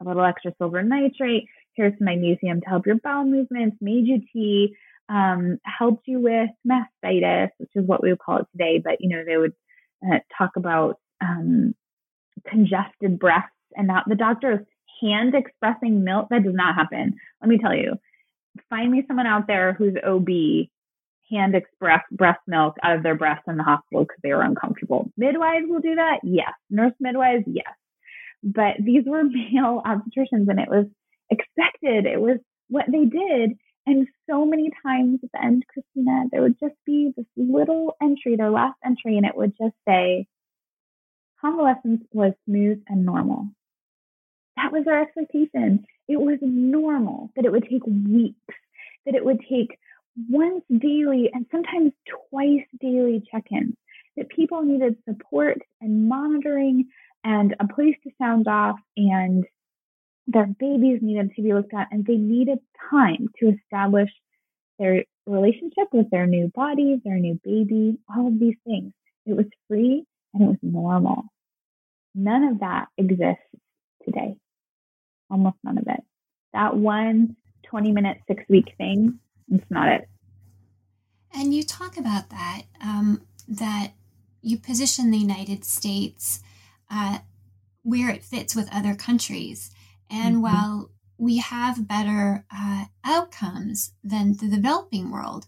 a little extra silver nitrate, here's some magnesium to help your bowel movements, made you tea, um, helped you with mastitis, which is what we would call it today. But, you know, they would uh, talk about um, congested breasts and not the doctor's hand expressing milk. That does not happen. Let me tell you, find me someone out there who's OB hand express breast milk out of their breasts in the hospital because they were uncomfortable. Midwives will do that. Yes. Nurse midwives. Yes. But these were [LAUGHS] male obstetricians and it was expected. It was what they did. And so many times at the end, Christina, there would just be this little entry, their last entry, and it would just say, convalescence was smooth and normal. That was our expectation. It was normal that it would take weeks, that it would take once daily and sometimes twice daily check ins, that people needed support and monitoring and a place to sound off and their babies needed to be looked at and they needed time to establish their relationship with their new body, their new baby, all of these things. It was free and it was normal. None of that exists today. Almost none of it. That one 20 minute, six week thing, it's not it. And you talk about that, um, that you position the United States uh, where it fits with other countries. And mm-hmm. while we have better uh, outcomes than the developing world,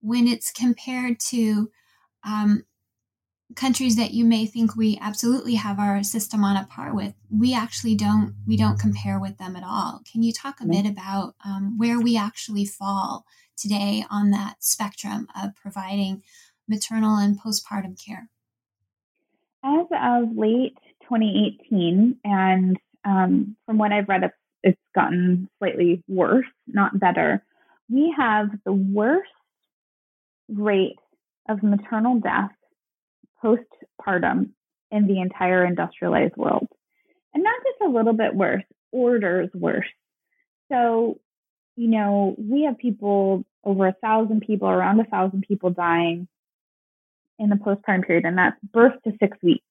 when it's compared to um, countries that you may think we absolutely have our system on a par with, we actually don't. We don't compare with them at all. Can you talk a bit about um, where we actually fall today on that spectrum of providing maternal and postpartum care? As of late 2018, and um, from what I've read, it's, it's gotten slightly worse, not better. We have the worst rate of maternal death postpartum in the entire industrialized world. And not just a little bit worse, orders worse. So, you know, we have people, over a thousand people, around a thousand people dying in the postpartum period, and that's birth to six weeks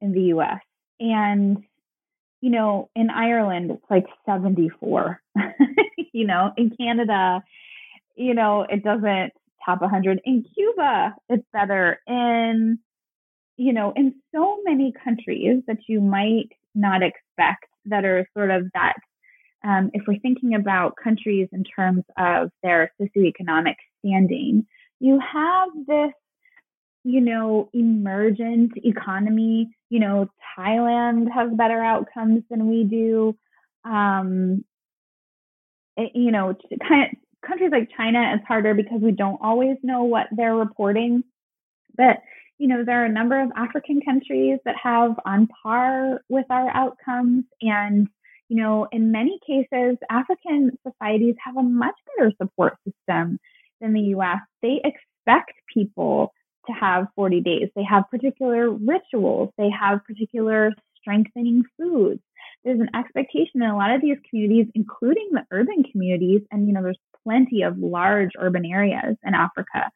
in the US. And, you know, in Ireland, it's like 74. [LAUGHS] you know, in Canada, you know, it doesn't top 100. In Cuba, it's better. In, you know, in so many countries that you might not expect that are sort of that. Um, if we're thinking about countries in terms of their socioeconomic standing, you have this you know, emergent economy. You know, Thailand has better outcomes than we do. Um, it, you know, kind of countries like China is harder because we don't always know what they're reporting. But, you know, there are a number of African countries that have on par with our outcomes. And, you know, in many cases, African societies have a much better support system than the US. They expect people to have 40 days. They have particular rituals. They have particular strengthening foods. There's an expectation in a lot of these communities, including the urban communities, and you know, there's plenty of large urban areas in Africa,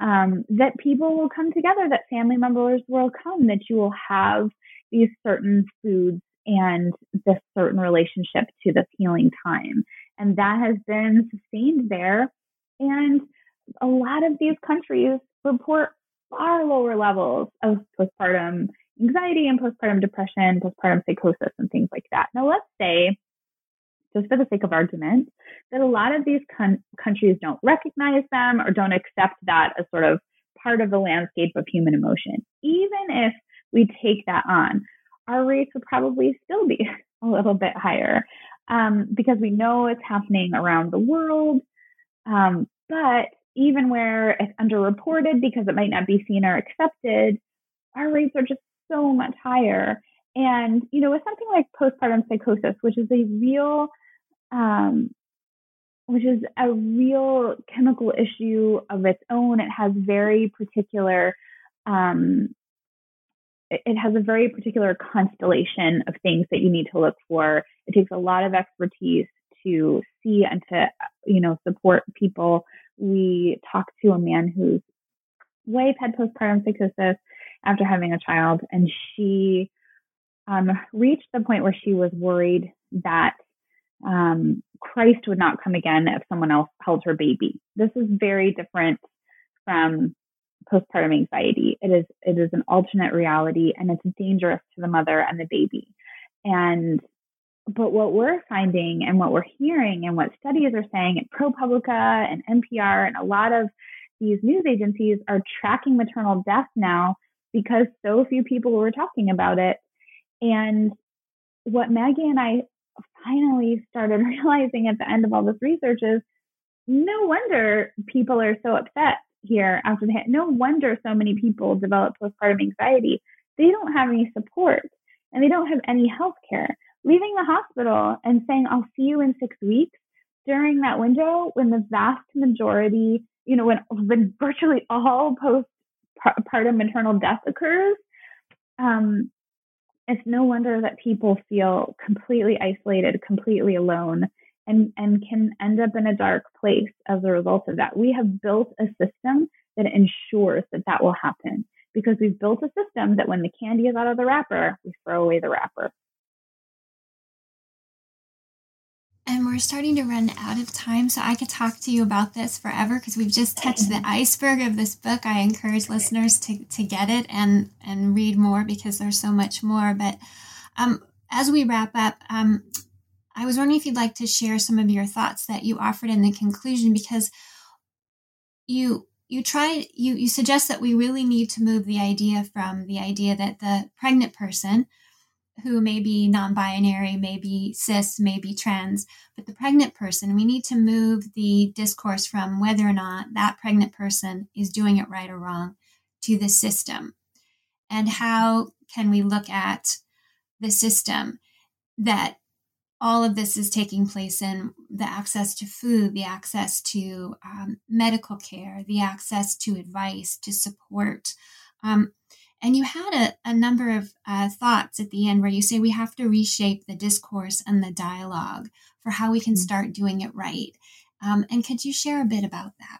um, that people will come together, that family members will come, that you will have these certain foods and this certain relationship to this healing time. And that has been sustained there. And a lot of these countries report far lower levels of postpartum anxiety and postpartum depression, postpartum psychosis, and things like that. Now, let's say, just for the sake of argument, that a lot of these con- countries don't recognize them or don't accept that as sort of part of the landscape of human emotion. Even if we take that on, our rates would probably still be [LAUGHS] a little bit higher um, because we know it's happening around the world. Um, but even where it's underreported because it might not be seen or accepted, our rates are just so much higher. And, you know, with something like postpartum psychosis, which is a real, um, which is a real chemical issue of its own, it has very particular, um, it has a very particular constellation of things that you need to look for. It takes a lot of expertise to see and to, you know, support people we talked to a man whose wife had postpartum psychosis after having a child, and she um, reached the point where she was worried that um, Christ would not come again if someone else held her baby. This is very different from postpartum anxiety. It is it is an alternate reality, and it's dangerous to the mother and the baby. And but what we're finding and what we're hearing and what studies are saying at ProPublica and NPR and a lot of these news agencies are tracking maternal death now because so few people were talking about it. And what Maggie and I finally started [LAUGHS] realizing at the end of all this research is no wonder people are so upset here after the hit. no wonder so many people develop postpartum anxiety. They don't have any support and they don't have any health care leaving the hospital and saying, I'll see you in six weeks during that window when the vast majority, you know, when, when [LAUGHS] virtually all postpartum maternal death occurs, um, it's no wonder that people feel completely isolated, completely alone, and, and can end up in a dark place as a result of that. We have built a system that ensures that that will happen because we've built a system that when the candy is out of the wrapper, we throw away the wrapper. And we're starting to run out of time, so I could talk to you about this forever because we've just touched the iceberg of this book. I encourage listeners to, to get it and and read more because there's so much more. But um, as we wrap up, um, I was wondering if you'd like to share some of your thoughts that you offered in the conclusion because you you try you you suggest that we really need to move the idea from the idea that the pregnant person who may be non-binary may be cis may be trans but the pregnant person we need to move the discourse from whether or not that pregnant person is doing it right or wrong to the system and how can we look at the system that all of this is taking place in the access to food, the access to um, medical care, the access to advice, to support. Um, and you had a, a number of uh, thoughts at the end where you say we have to reshape the discourse and the dialogue for how we can mm-hmm. start doing it right. Um, and could you share a bit about that?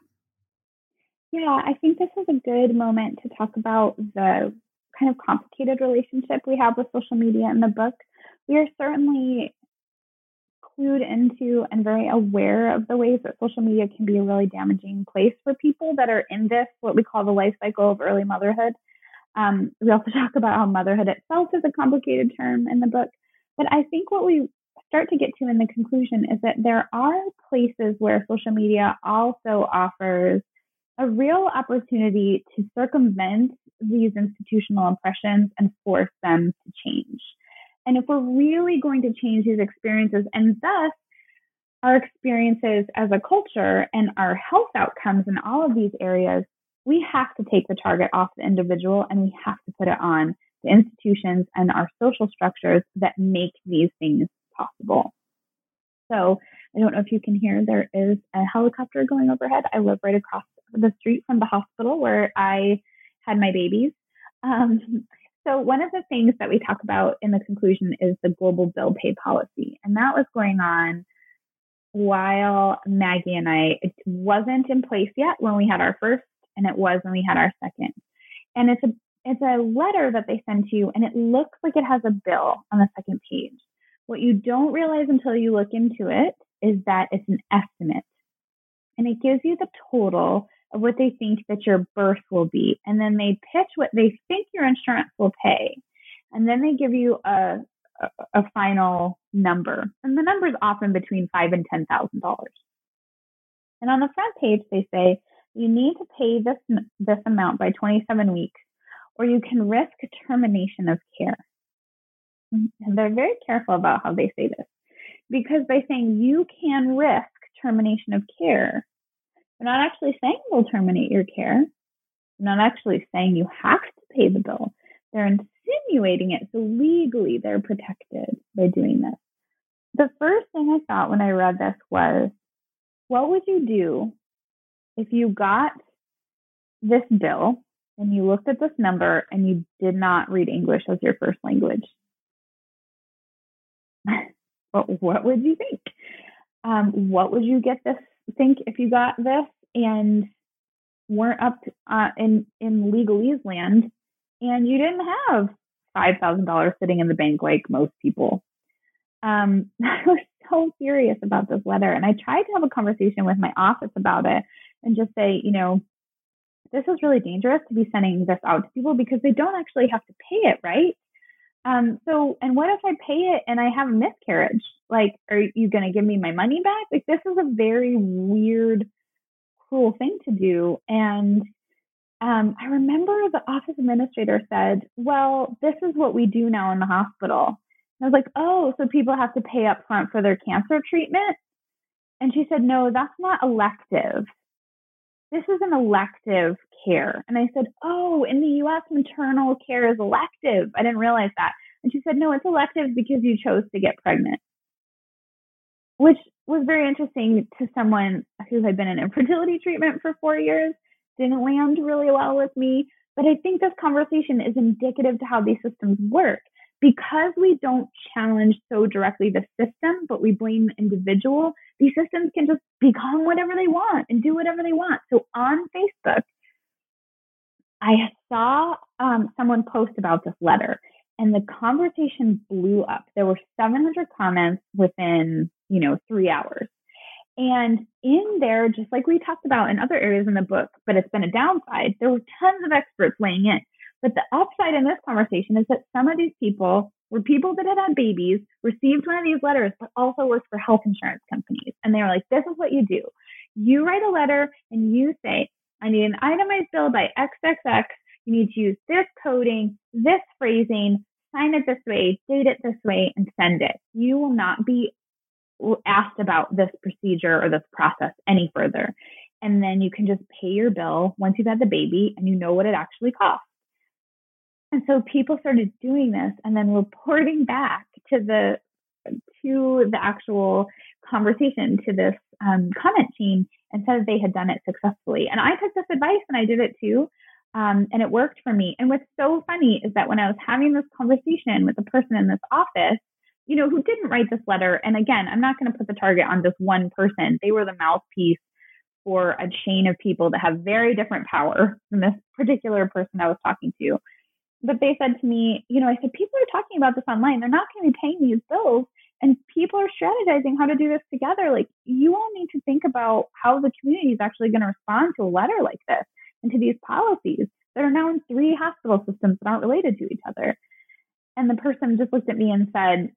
Yeah, I think this is a good moment to talk about the kind of complicated relationship we have with social media in the book. We are certainly clued into and very aware of the ways that social media can be a really damaging place for people that are in this, what we call the life cycle of early motherhood. Um, we also [LAUGHS] talk about how motherhood itself is a complicated term in the book. But I think what we start to get to in the conclusion is that there are places where social media also offers a real opportunity to circumvent these institutional oppressions and force them to change. And if we're really going to change these experiences and thus our experiences as a culture and our health outcomes in all of these areas, we have to take the target off the individual and we have to put it on the institutions and our social structures that make these things possible. So I don't know if you can hear, there is a helicopter going overhead. I live right across the street from the hospital where I had my babies. Um, so, one of the things that we talk about in the conclusion is the global bill pay policy. And that was going on while Maggie and I, it wasn't in place yet when we had our first, and it was when we had our second. And it's a it's a letter that they send to you, and it looks like it has a bill on the second page. What you don't realize until you look into it is that it's an estimate. And it gives you the total of what they think that your birth will be. And then they pitch what they think your insurance will pay. And then they give you a, a, final number. And the number is often between five and ten thousand dollars. And on the front page they say you need to pay this this amount by 27 weeks, or you can risk termination of care. And they're very careful about how they say this because by saying you can risk termination of care, they're not actually saying they'll terminate your care. They're not actually saying you have to pay the bill. They're insinuating it. So legally, they're protected by doing this. The first thing I thought when I read this was, what would you do if you got this bill and you looked at this number and you did not read English as your first language? [LAUGHS] what, what would you think? Um, what would you get this think if you got this and weren't up uh, in in legalese land, and you didn't have five thousand dollars sitting in the bank like most people. Um, [LAUGHS] I was so furious about this letter, and I tried to have a conversation with my office about it, and just say, you know, this is really dangerous to be sending this out to people because they don't actually have to pay it, right? Um, so, and what if I pay it and I have a miscarriage? Like, are you going to give me my money back? Like, this is a very weird, cruel thing to do. And um, I remember the office administrator said, Well, this is what we do now in the hospital. And I was like, Oh, so people have to pay up front for their cancer treatment? And she said, No, that's not elective. This is an elective care. And I said, Oh, in the US, maternal care is elective. I didn't realize that. And she said, No, it's elective because you chose to get pregnant, which was very interesting to someone who had been in infertility treatment for four years. Didn't land really well with me. But I think this conversation is indicative to how these systems work because we don't challenge so directly the system, but we blame the individual, these systems can just become whatever they want and do whatever they want. So on Facebook, I saw um, someone post about this letter, and the conversation blew up. There were 700 comments within, you know, three hours. And in there, just like we talked about in other areas in the book, but it's been a downside, there were tons of experts weighing in. But the upside in this conversation is that some of these people were people that had had babies, received one of these letters, but also worked for health insurance companies. And they were like, this is what you do. You write a letter and you say, I need an itemized bill by XXX. You need to use this coding, this phrasing, sign it this way, date it this way, and send it. You will not be asked about this procedure or this process any further. And then you can just pay your bill once you've had the baby and you know what it actually costs. And so people started doing this and then reporting back to the to the actual conversation to this um, comment chain and said they had done it successfully. And I took this advice and I did it too. Um, and it worked for me. And what's so funny is that when I was having this conversation with the person in this office, you know, who didn't write this letter, and again, I'm not going to put the target on just one person. They were the mouthpiece for a chain of people that have very different power than this particular person I was talking to but they said to me, you know, I said, people are talking about this online. They're not going to be paying these bills. And people are strategizing how to do this together. Like, you all need to think about how the community is actually going to respond to a letter like this and to these policies that are now in three hospital systems that aren't related to each other. And the person just looked at me and said,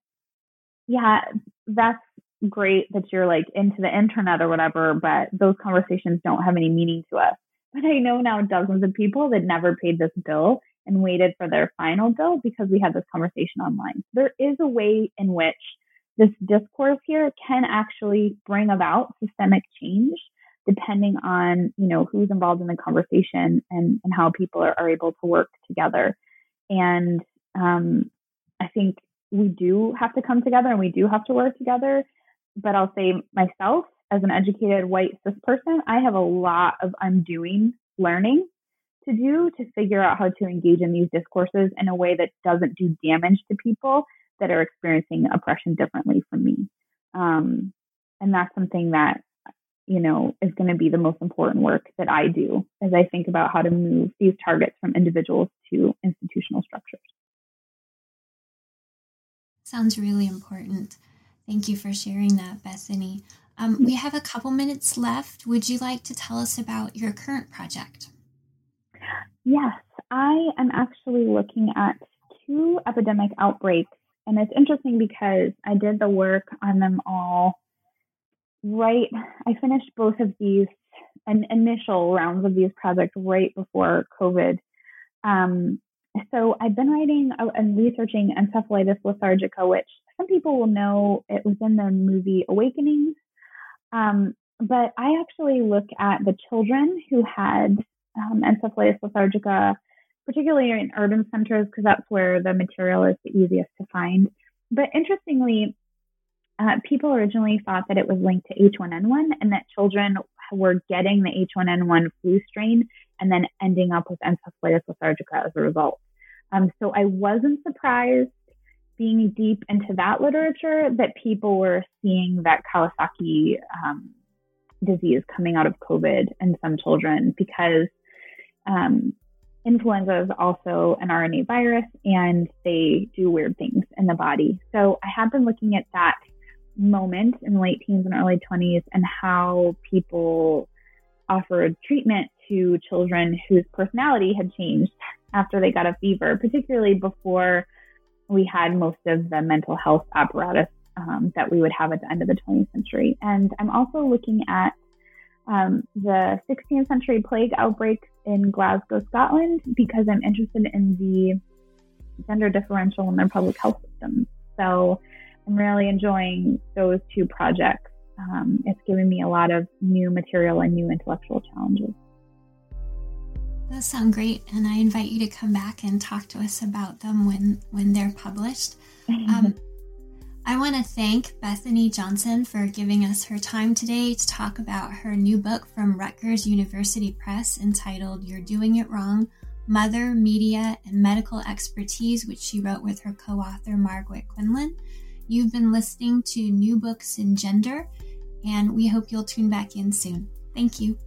yeah, that's great that you're like into the internet or whatever, but those conversations don't have any meaning to us. But I know now dozens of people that never paid this bill and waited for their final bill because we had this conversation online. There is a way in which this discourse here can actually bring about systemic change depending on you know who's involved in the conversation and, and how people are, are able to work together and um, i think we do have to come together and we do have to work together but i'll say myself as an educated white cis person i have a lot of undoing learning to do to figure out how to engage in these discourses in a way that doesn't do damage to people that are experiencing oppression differently from me. Um, and that's something that, you know, is going to be the most important work that I do as I think about how to move these targets from individuals to institutional structures. Sounds really important. Thank you for sharing that, Bethany. Um, we have a couple minutes left. Would you like to tell us about your current project? Yes, I am actually looking at two epidemic outbreaks. And it's interesting because I did the work on them all right. I finished both of these an initial rounds of these projects right before COVID. Um, so I've been writing and researching encephalitis lethargica, which some people will know it was in the movie Awakenings. Um, but I actually look at the children who had um, encephalitis lethargica, particularly in urban centers, because that's where the material is the easiest to find. But interestingly, uh, people originally thought that it was linked to H1N1 and that children were getting the H1N1 flu strain and then ending up with encephalitis lethargica as a result. Um, so I wasn't surprised being deep into that literature that people were seeing that Kawasaki um, disease coming out of COVID in some children because um, influenza is also an RNA virus and they do weird things in the body. So I have been looking at that moment in the late teens and early 20s and how people offered treatment to children whose personality had changed after they got a fever, particularly before we had most of the mental health apparatus um, that we would have at the end of the 20th century. And I'm also looking at um, the 16th century plague outbreaks in Glasgow, Scotland, because I'm interested in the gender differential in their public health systems. So I'm really enjoying those two projects. Um, it's given me a lot of new material and new intellectual challenges. Those sound great, and I invite you to come back and talk to us about them when when they're published. Um, [LAUGHS] I want to thank Bethany Johnson for giving us her time today to talk about her new book from Rutgers University Press entitled You're Doing It Wrong Mother, Media, and Medical Expertise, which she wrote with her co author Margaret Quinlan. You've been listening to New Books in Gender, and we hope you'll tune back in soon. Thank you.